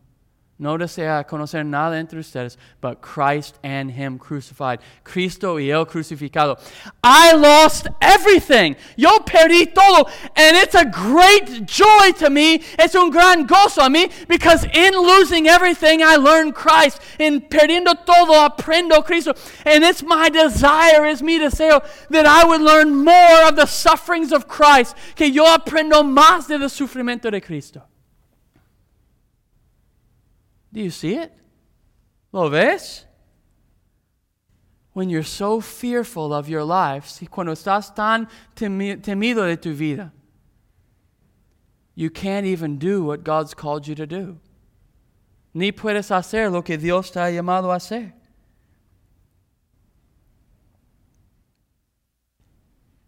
no desea conocer nada entre ustedes, but Christ and Him crucified. Cristo y Él crucificado. I lost everything. Yo perdí todo. And it's a great joy to me. Es un gran gozo a mí because in losing everything, I learned Christ. In perdiendo todo, aprendo Cristo. And it's my desire, es mi deseo, that I would learn more of the sufferings of Christ. Que yo aprendo más de los sufrimientos de Cristo. Do you see it? ¿Lo ves? When you're so fearful of your life, cuando estás tan temido de tu vida, you can't even do what God's called you to do. Ni puedes hacer lo que Dios te ha llamado a hacer.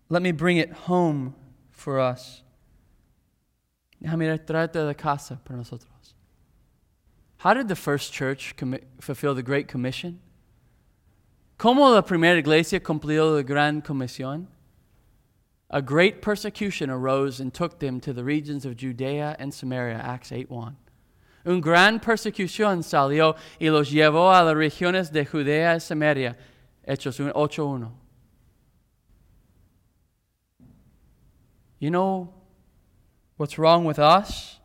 Let me bring it home for us. Déjame traerte de casa para nosotros. How did the first church commi- fulfill the Great Commission? ¿Cómo la primera iglesia cumplió la gran comisión? A great persecution arose and took them to the regions of Judea and Samaria, Acts 8:1. Un gran persecución salió y los llevó a las regiones de Judea y Samaria, Hechos 8:1. You know what's wrong with us?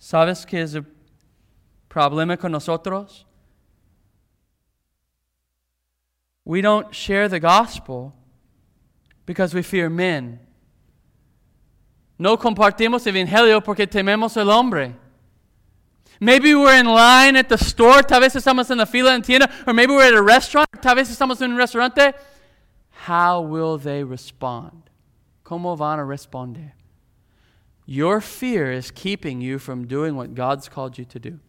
¿Sabes qué es el problema con nosotros? We don't share the gospel because we fear men. No compartimos el evangelio porque tememos el hombre. Maybe we're in line at the store, tal vez estamos en la fila en tienda, or maybe we're at a restaurant, tal vez estamos en un restaurante. How will they respond? ¿Cómo van a responder? Your fear is keeping you from doing what God's called you to do.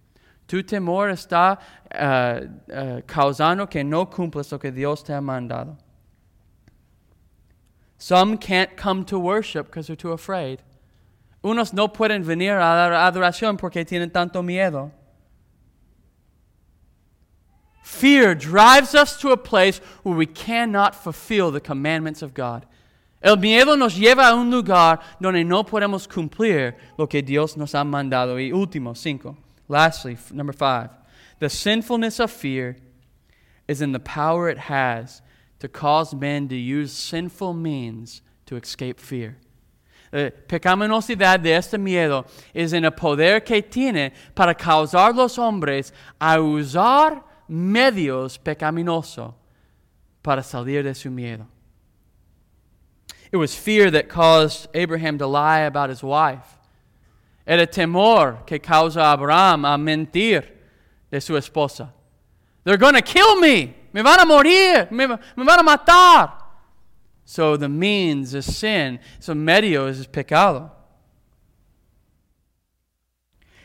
Tu temor está uh, uh, causando que no cumplas lo que Dios te ha mandado. Some can't come to worship because they're too afraid. Unos no pueden venir a la adoración porque tienen tanto miedo. Fear drives us to a place where we cannot fulfill the commandments of God. El miedo nos lleva a un lugar donde no podemos cumplir lo que Dios nos ha mandado. Y último, cinco. Lastly, number five, the sinfulness of fear is in the power it has to cause men to use sinful means to escape fear. Eh, La pecaminosidad de este miedo es en el poder que tiene para causar los hombres a usar medios pecaminosos para salir de su miedo. It was fear that caused Abraham to lie about his wife. Era temor que causa a Abraham a mentir de su esposa. They're going to kill me. Me van a morir. Me, me van a matar. So the means is sin. So medio is pecado.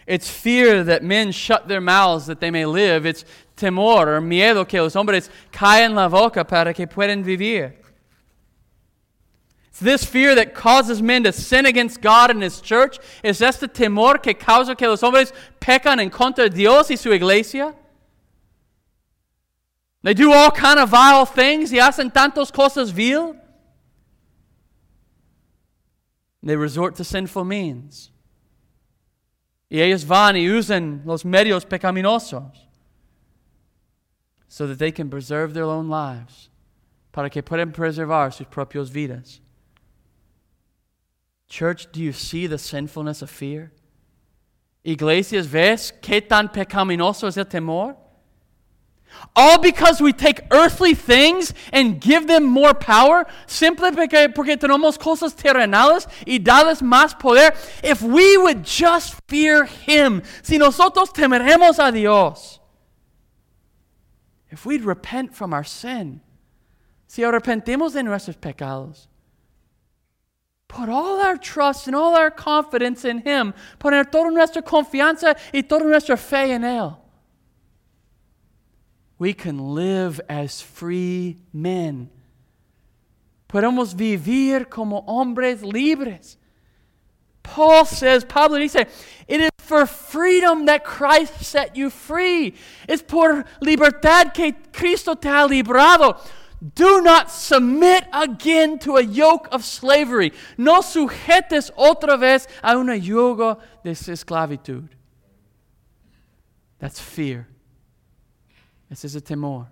It's fear that men shut their mouths that they may live. It's temor or miedo que los hombres caen la boca para que puedan vivir. This fear that causes men to sin against God and His church. Es este temor que causa que los hombres pecan en contra de Dios y su iglesia. They do all kind of vile things y hacen tantas cosas vil. They resort to sinful means. Y ellos van y usan los medios pecaminosos so that they can preserve their own lives, para que puedan preservar sus propias vidas. Church, do you see the sinfulness of fear? Iglesias, ¿ves qué tan pecaminoso es el temor? All because we take earthly things and give them more power, simply porque, porque tenemos cosas terrenales y darles más poder. If we would just fear Him, si nosotros temeremos a Dios, if we'd repent from our sin, si arrepentimos de nuestros pecados, put all our trust and all our confidence in Him, poner toda nuestra confianza y toda nuestra fe en Él we can live as free men. Podemos vivir como hombres libres. Paul says, Pablo dice, it is for freedom that Christ set you free. Es por libertad que Cristo te ha librado. Do not submit again to a yoke of slavery. No sujetes otra vez a una yugo de esclavitud. That's fear. Ese es el temor.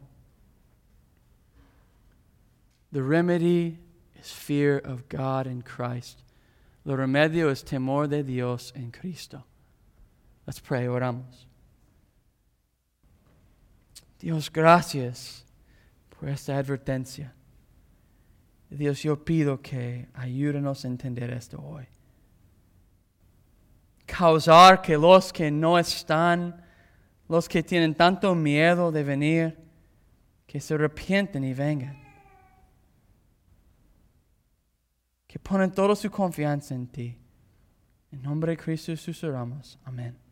The remedy is fear of God in Christ. Lo remedio es temor de Dios en Cristo. Let's pray, oramos. Dios, gracias por esta advertencia. Dios, yo pido que ayúdenos a entender esto hoy. Causar que los que no están los que tienen tanto miedo de venir, que se arrepienten y vengan. Que ponen toda su confianza en ti. En nombre de Cristo Jesús oramos. Amén.